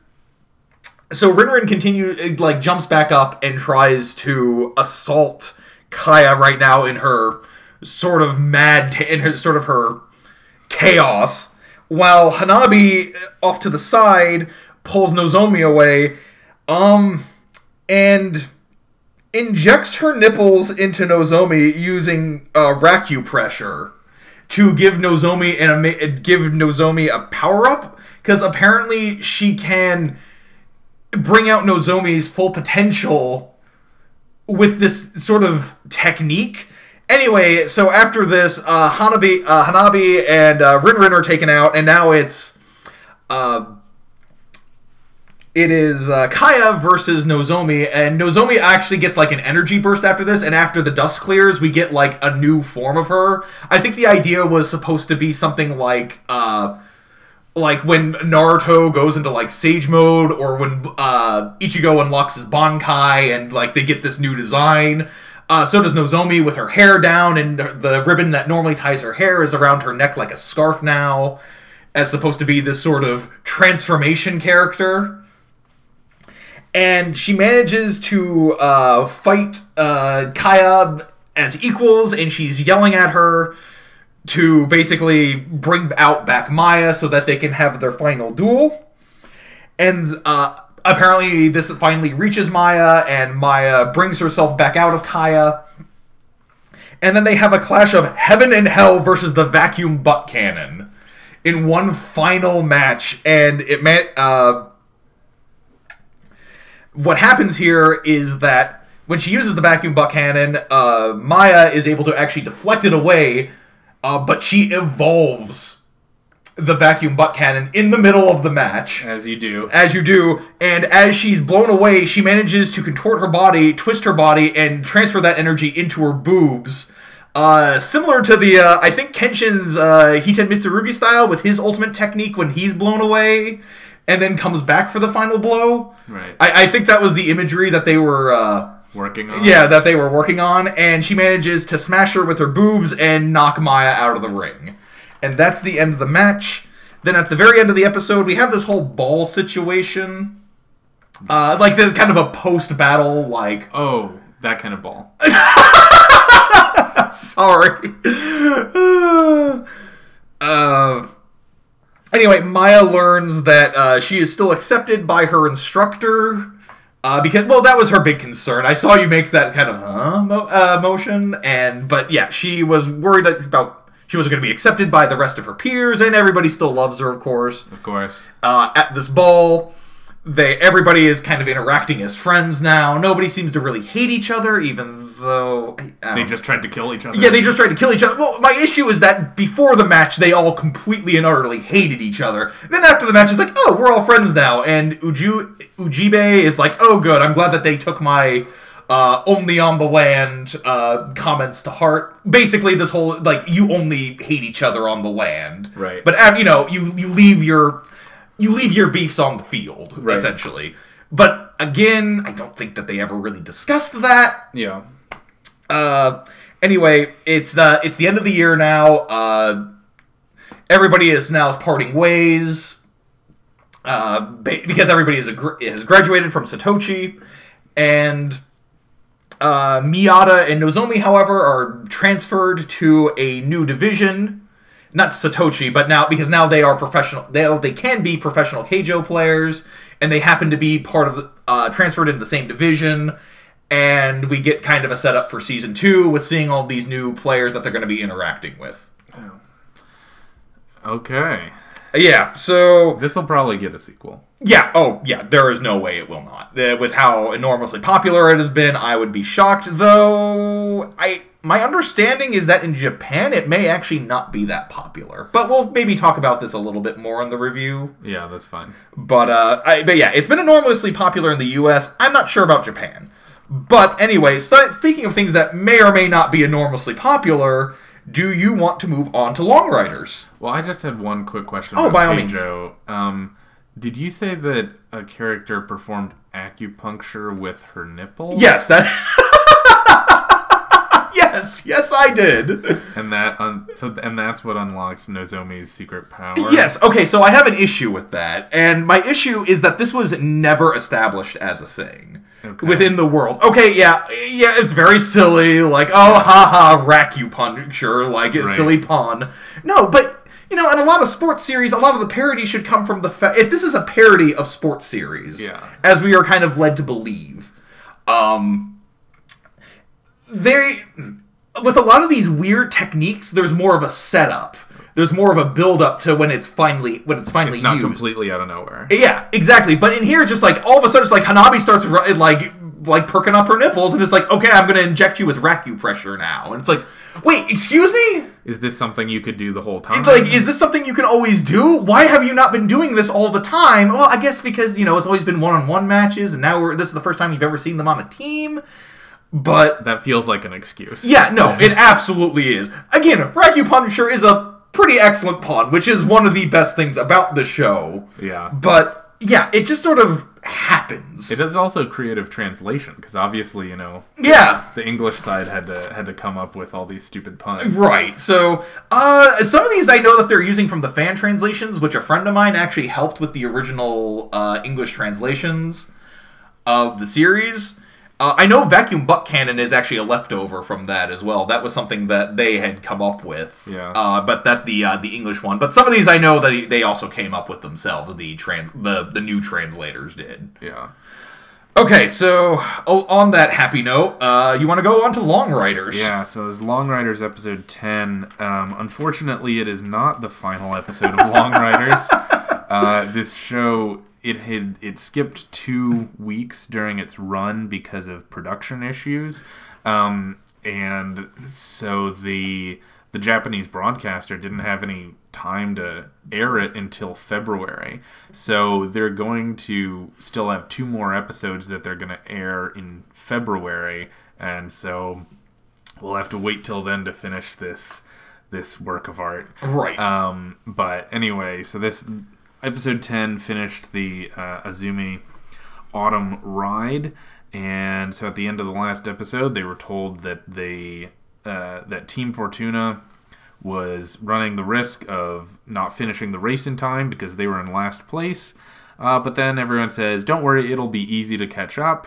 so Rinrin continue like jumps back up and tries to assault Kaya right now in her sort of mad in her sort of her chaos, while Hanabi off to the side pulls Nozomi away, um, and injects her nipples into Nozomi using uh, Raku pressure to give Nozomi an ama- give Nozomi a power up because apparently she can bring out Nozomi's full potential with this sort of technique. Anyway, so after this, uh, Hanabi, uh, Hanabi and uh, Rinrin are taken out, and now it's uh, it is uh, Kaya versus Nozomi, and Nozomi actually gets like an energy burst after this, and after the dust clears, we get like a new form of her. I think the idea was supposed to be something like uh, like when Naruto goes into like Sage mode, or when uh, Ichigo unlocks his Bankai, and like they get this new design. Uh, so does Nozomi with her hair down, and the ribbon that normally ties her hair is around her neck like a scarf now, as supposed to be this sort of transformation character. And she manages to uh, fight uh, Kaya as equals, and she's yelling at her to basically bring out back Maya so that they can have their final duel. And uh, apparently, this finally reaches Maya, and Maya brings herself back out of Kaya. And then they have a clash of heaven and hell versus the vacuum butt cannon in one final match, and it meant uh, what happens here is that when she uses the vacuum butt cannon, uh, Maya is able to actually deflect it away, uh, but she evolves the vacuum butt cannon in the middle of the match As you do. as you do, and as she's blown away, she manages to contort her body, twist her body, and transfer that energy into her boobs. Uh, similar to the, uh, I think Kenshin's uh, Hiten Mitsurugi style with his ultimate technique when he's blown away and then comes back for the final blow. Right. I, I think that was the imagery that they were, uh, Working on. yeah, that they were working on, and she manages to smash her with her boobs and knock Maya out of the ring. And that's the end of the match. Then at the very end of the episode, we have this whole ball situation. Uh, like this kind of a post-battle, like Oh, that kind of ball. sorry. uh, anyway, Maya learns that uh, she is still accepted by her instructor. Uh, because well, that was her big concern. I saw you make that kind of uh, mo- uh, motion, and but yeah, she was worried about she wasn't going to be accepted by the rest of her peers, and everybody still loves her, of course. Of course. Uh, at this ball, they everybody is kind of interacting as friends now. Nobody seems to really hate each other, even though I They just tried to kill each other. yeah, they just tried to kill each other. Well, my issue is that before the match, they all completely and utterly hated each other. Then after the match, it's like, oh, we're all friends now. And Uju, Ujibe is like, oh, good. I'm glad that they took my uh, only on the land uh, comments to heart. Basically, this whole like you only hate each other on the land, Right. But uh, you know, you you leave your you leave your beefs on the field, Right. essentially. But again, I don't think that they ever really discussed that. Yeah. Uh, anyway, it's the it's the end of the year now. Uh, everybody is now parting ways. Uh, because everybody is a gr- has graduated from Setouchi, and uh, Miyata and Nozomi, however, are transferred to a new division. Not Setouchi, but now because now they are professional. They they can be professional Keijo players, and they happen to be part of the uh, transferred into the same division. And we get kind of a setup for season two with seeing all these new players that they're going to be interacting with. Okay. Yeah, so This will probably get a sequel. Yeah. Oh, yeah. There is no way it will not. Uh, with how enormously popular it has been, I would be shocked. Though I, my understanding is that in Japan it may actually not be that popular. But we'll maybe talk about this a little bit more in the review. Yeah, that's fine. But uh, I, but yeah, it's been enormously popular in the U.S. I'm not sure about Japan. But anyway, st- speaking of things that may or may not be enormously popular, do you want to move on to Long Riders? Well, I just had one quick question. Oh, by all means. Um, did you say that a character performed acupuncture with her nipple? Yes, that. yes, yes, I did. And that un- so and that's what unlocked Nozomi's secret power. Yes, okay, so I have an issue with that, and my issue is that this was never established as a thing Okay. within the world. Okay, yeah, yeah, it's very silly, like, oh, haha, acupuncture, like, it's Right. silly pun. No, but. You know, in a lot of sports series, a lot of the parody should come from the fact if this is a parody of sports series, Yeah. as we are kind of led to believe. Um, they with a lot of these weird techniques, there's more of a setup. There's more of a build up to when it's finally when it's finally It's not used. completely out of nowhere. Yeah, exactly. But in here, it's just like all of a sudden, it's like Hanabi starts like like perking up her nipples, and it's like, okay, I'm gonna inject you with pressure now, and it's like, wait, excuse me? Is this something you could do the whole time? It's like, is this something you can always do? Why have you not been doing this all the time? Well, I guess because you know it's always been one-on-one matches, and now we're this is the first time you've ever seen them on a team. But that feels like an excuse. yeah, no, it absolutely is. Again, Punisher is a pretty excellent pun, which is one of the best things about the show. Yeah. But yeah, it just sort of happens. It is also creative translation because obviously, you know, Yeah. the English side had to had to come up with all these stupid puns. Right. So, uh, some of these I know that they're using from the fan translations, which a friend of mine actually helped with the original uh, English translations of the series. Uh, I know Vacuum Butt Cannon is actually a leftover from that as well. That was something that they had come up with. Yeah. Uh, but that the uh, the English one. But some of these I know that they also came up with themselves. The tran- the the new translators did. Yeah. Okay, so oh, on that happy note, uh, you want to go on to Long Riders? Yeah, so this Long Riders episode 10. Um, unfortunately, it is not the final episode of Long Riders. Uh, this show, it had it skipped two weeks during its run because of production issues, um, and so the the Japanese broadcaster didn't have any time to air it until February. So they're going to still have two more episodes that they're going to air in February, and so we'll have to wait till then to finish this this work of art. Right. Um, but anyway, so this episode 10 finished the uh, Azumi Autumn Ride, and so at the end of the last episode, they were told that they uh, that Team Fortuna was running the risk of not finishing the race in time because they were in last place. Uh, but then everyone says, "Don't worry, it'll be easy to catch up."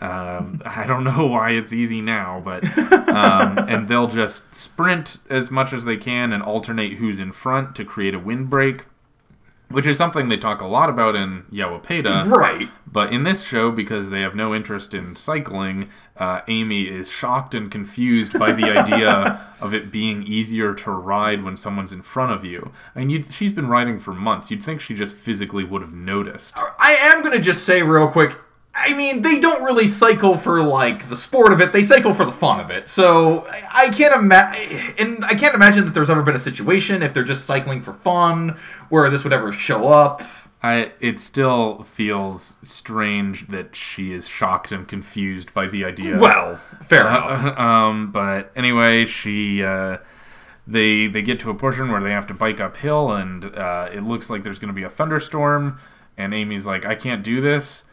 Um, I don't know why it's easy now, but um, and they'll just sprint as much as they can and alternate who's in front to create a windbreak. Which is something they talk a lot about in Yowapeda. Right. But in this show, because they have no interest in cycling, uh, Amy is shocked and confused by the idea of it being easier to ride when someone's in front of you. And you'd, she's been riding for months. You'd think she just physically would have noticed. I am gonna just say real quick. I mean, they don't really cycle for like the sport of it. They cycle for the fun of it. So I, can't imagine, and I can't imagine that there's ever been a situation if they're just cycling for fun where this would ever show up. I, it still feels strange that she is shocked and confused by the idea. Well, fair enough. Uh, um, but anyway, she uh, they they get to a portion where they have to bike uphill, and uh, it looks like there's going to be a thunderstorm. And Amy's like, I can't do this,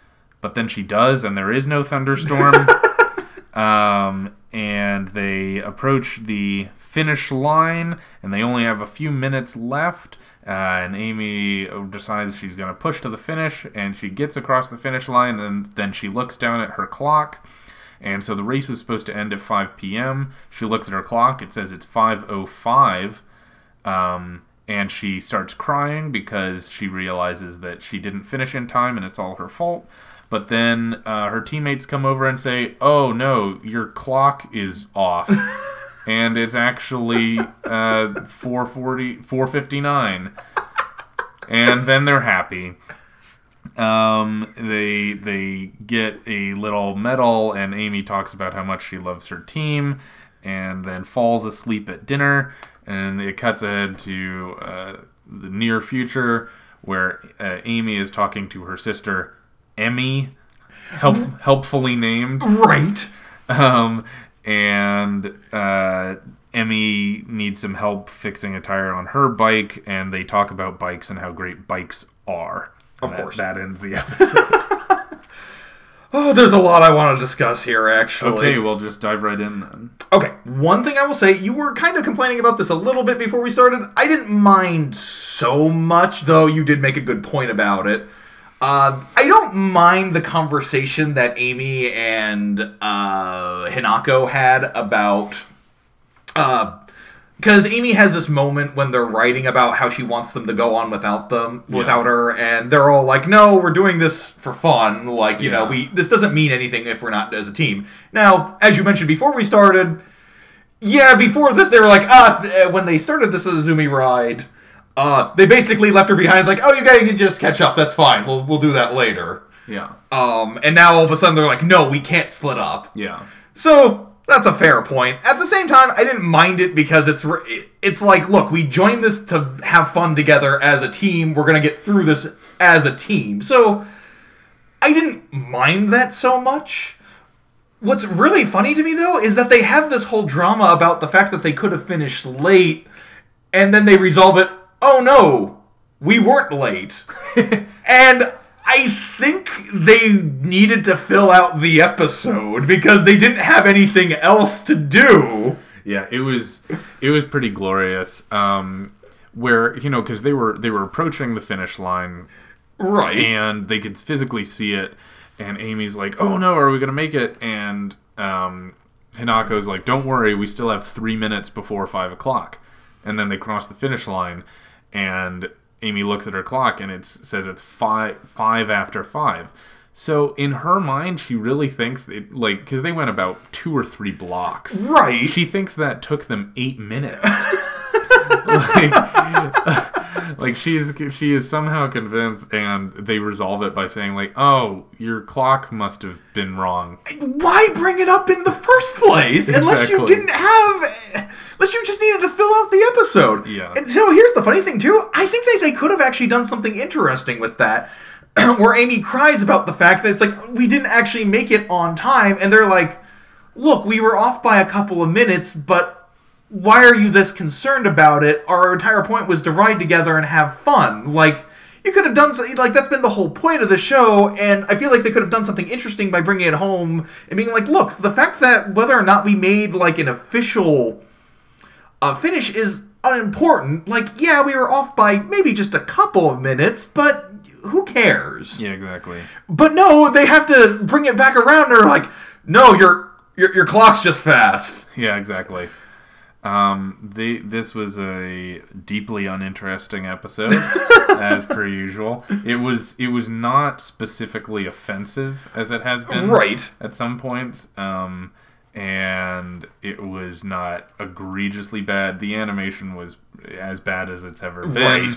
but then she does, and there is no thunderstorm. um, and they approach the finish line, and they only have a few minutes left. Uh, and Amy decides she's going to push to the finish, and she gets across the finish line, and then she looks down at her clock. And so the race is supposed to end at 5 p.m. She looks at her clock. It says it's 5:05, um, and she starts crying because she realizes that she didn't finish in time, and it's all her fault. But then uh, her teammates come over and say, "Oh no, your clock is off." and it's actually uh, 440 459 and then they're happy. Um, they they get a little medal and amy talks about how much she loves her team and then falls asleep at dinner. And it cuts ahead to uh, the near future where uh, amy is talking to her sister emmy help, helpfully named right. um, and uh, Emmy needs some help fixing a tire on her bike, and they talk about bikes and how great bikes are. Of that- course. that ends the episode. Oh, there's a lot I want to discuss here, actually. okay, we'll just dive right in then. Okay, one thing I will say, you were kind of complaining about this a little bit before we started. I didn't mind so much, though you did make a good point about it. Uh, I don't mind the conversation that Amy and uh, Hinako had about. Because Amy has this moment when they're writing about how she wants them to go on without them, Yeah. without her, and they're all like, "No, we're doing this for fun. Like, you know, we this doesn't mean anything if we're not as a team." Now, as you mentioned before we started, yeah, before this, they were like, ah, when they started this Azumi ride, uh, they basically left her behind. It's like, oh, you guys can just catch up. That's fine. We'll we'll do that later. Yeah, Um, and now all of a sudden they're like, no, we can't split up. yeah, So that's a fair point. At the same time, I didn't mind it because it's it's like, look, we joined this to have fun together as a team. We're gonna get through this as a team. So I didn't mind that so much. What's really funny to me though is that they have this whole drama about the fact that they could have finished late, and then they resolve it. Oh no, we weren't late, and I think they needed to fill out the episode because they didn't have anything else to do. yeah. It was it was pretty glorious. Um, where you know because they were they were approaching the finish line Right. and they could physically see it. And Amy's like, "Oh no, are we gonna make it?" And um, Hinako's like, "Don't worry, we still have three minutes before five o'clock." And then they cross the finish line, and Amy looks at her clock, and it says it's five five after five. So in her mind, she really thinks it like because they went about two or three blocks. right. She thinks that took them eight minutes. like, like she's she is somehow convinced, and they resolve it by saying like, "Oh, your clock must have been wrong." Why bring it up in the first place unless you didn't have unless you just needed to fill out the episode. Yeah. And so here's the funny thing too. I think that they could have actually done something interesting with that. Where Amy cries about the fact that it's like we didn't actually make it on time and they're like, "Look, we were off by a couple of minutes, but why are you this concerned about it? Our entire point was to ride together and have fun. Like, you could have done something, like, that's been the whole point of the show, and I feel like they could have done something interesting by bringing it home and being like, look, the fact that whether or not we made, like, an official uh, finish is unimportant. Like, yeah, we were off by maybe just a couple of minutes, but who cares? Yeah, exactly. But no, they have to bring it back around. They're like, no, your your, your clock's just fast. Yeah, exactly. Um, they this was a deeply uninteresting episode, as per usual. It was it was not specifically offensive as it has been Right. at some points. Um, and it was not egregiously bad. The animation was as bad as it's ever been.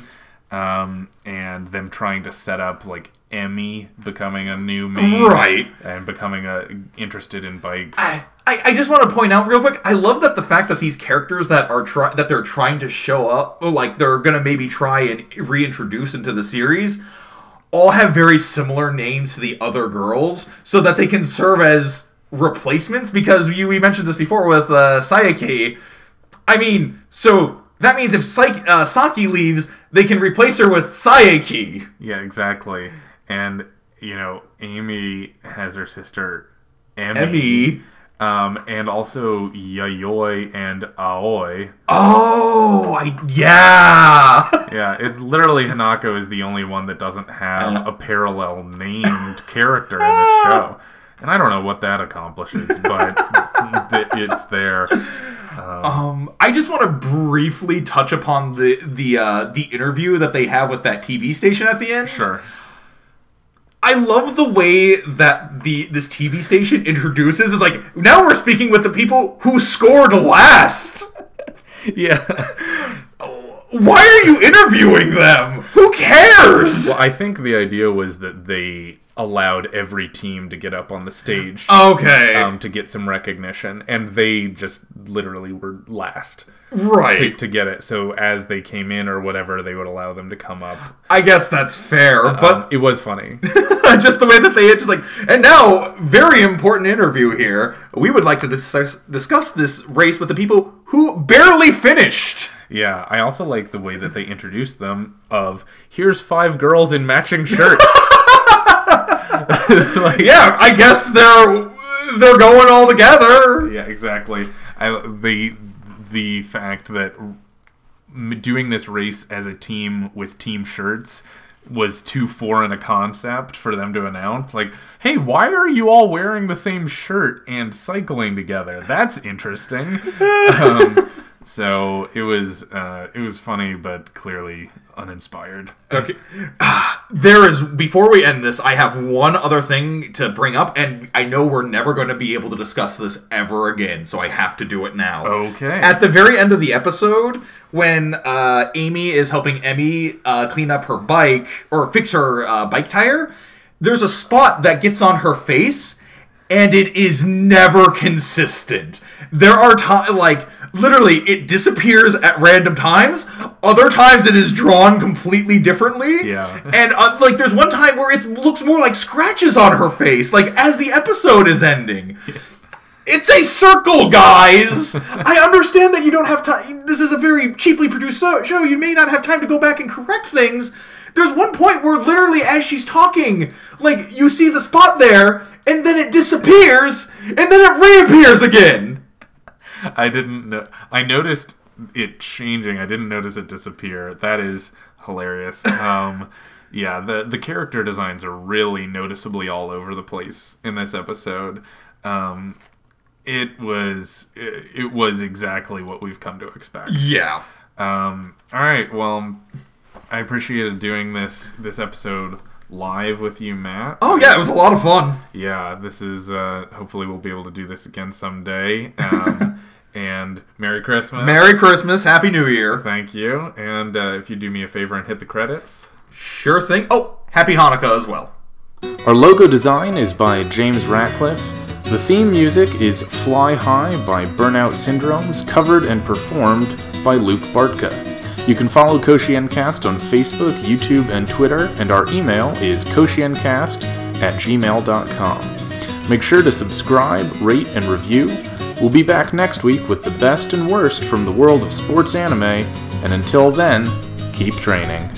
Um, and them trying to set up like Emmy becoming a new main Right. and becoming a interested in bikes. I, I I just want to point out real quick. I love that the fact that these characters that are try that they're trying to show up, like they're gonna maybe try and reintroduce into the series, all have very similar names to the other girls, so that they can serve as replacements. Because you we mentioned this before with uh, Sayake. I mean, so that means if Psyche, uh, Saki leaves, they can replace her with Sayake. Yeah, exactly. And you know, Amy has her sister Emmy, Emmy. Um, and also Yayoi and Aoi. Oh, I yeah. Yeah, it's literally Hanako is the only one that doesn't have a parallel named character in this show. And I don't know what that accomplishes, but th- it's there. Um, Um, I just want to briefly touch upon the the uh, the interview that they have with that TV station at the end. sure. I love the way that the this TV station introduces is like now we're speaking with the people who scored last. Yeah. Why are you interviewing them? Who cares? Well, I think the idea was that they allowed every team to get up on the stage Okay, um, to get some recognition, and they just literally were last right. to get it. So as they came in or whatever, they would allow them to come up. I guess that's fair, Um, but it was funny. just the way that they just like and now very important interview here we would like to discuss, discuss this race with the people who barely finished Yeah, I also like the way that they introduced them of here's five girls in matching shirts. Like- yeah i guess they're they're going all together Yeah, exactly. I, the the fact that doing this race as a team with team shirts was too foreign a concept for them to announce. Like, hey, why are you all wearing the same shirt and cycling together? That's interesting. um, so it was uh, it was funny, but clearly uninspired. okay there is before we end this i have one other thing to bring up and i know we're never going to be able to discuss this ever again so i have to do it now Okay. At the very end of the episode, when uh, Amy is helping Emmy uh, clean up her bike or fix her uh, bike tire, there's a spot that gets on her face, and it is never consistent. There are times, like, literally, it disappears at random times. Other times, it is drawn completely differently. Yeah. And, uh, like, there's one time where it looks more like scratches on her face, like, as the episode is ending. It's a circle, guys. I understand that you don't have time. This is a very cheaply produced so- show. You may not have time to go back and correct things. There's one point where literally, as she's talking, like you see the spot there, and then it disappears, and then it reappears again. I didn't know. I noticed it changing. I didn't notice it disappear. That is hilarious. Um, yeah, the the character designs are really noticeably all over the place in this episode. Um, it was it, it was exactly what we've come to expect. Yeah. Um, all right. Well, I appreciated doing this this episode live with you, Matt. Oh yeah, it was a lot of fun. Yeah, this is. Uh, hopefully, we'll be able to do this again someday. Um, and Merry Christmas. Merry Christmas, Happy New Year. Thank you. And uh, if you do me a favor and hit the credits. Sure thing. Oh, Happy Hanukkah as well. Our logo design is by James Ratcliffe. The theme music is Fly High by Burnout Syndromes, covered and performed by Luke Bartka. You can follow Koshiencast on Facebook, YouTube, and Twitter, and our email is koshiencast at gmail.com. Make sure to subscribe, rate, and review. We'll be back next week with the best and worst from the world of sports anime, and until then, keep training.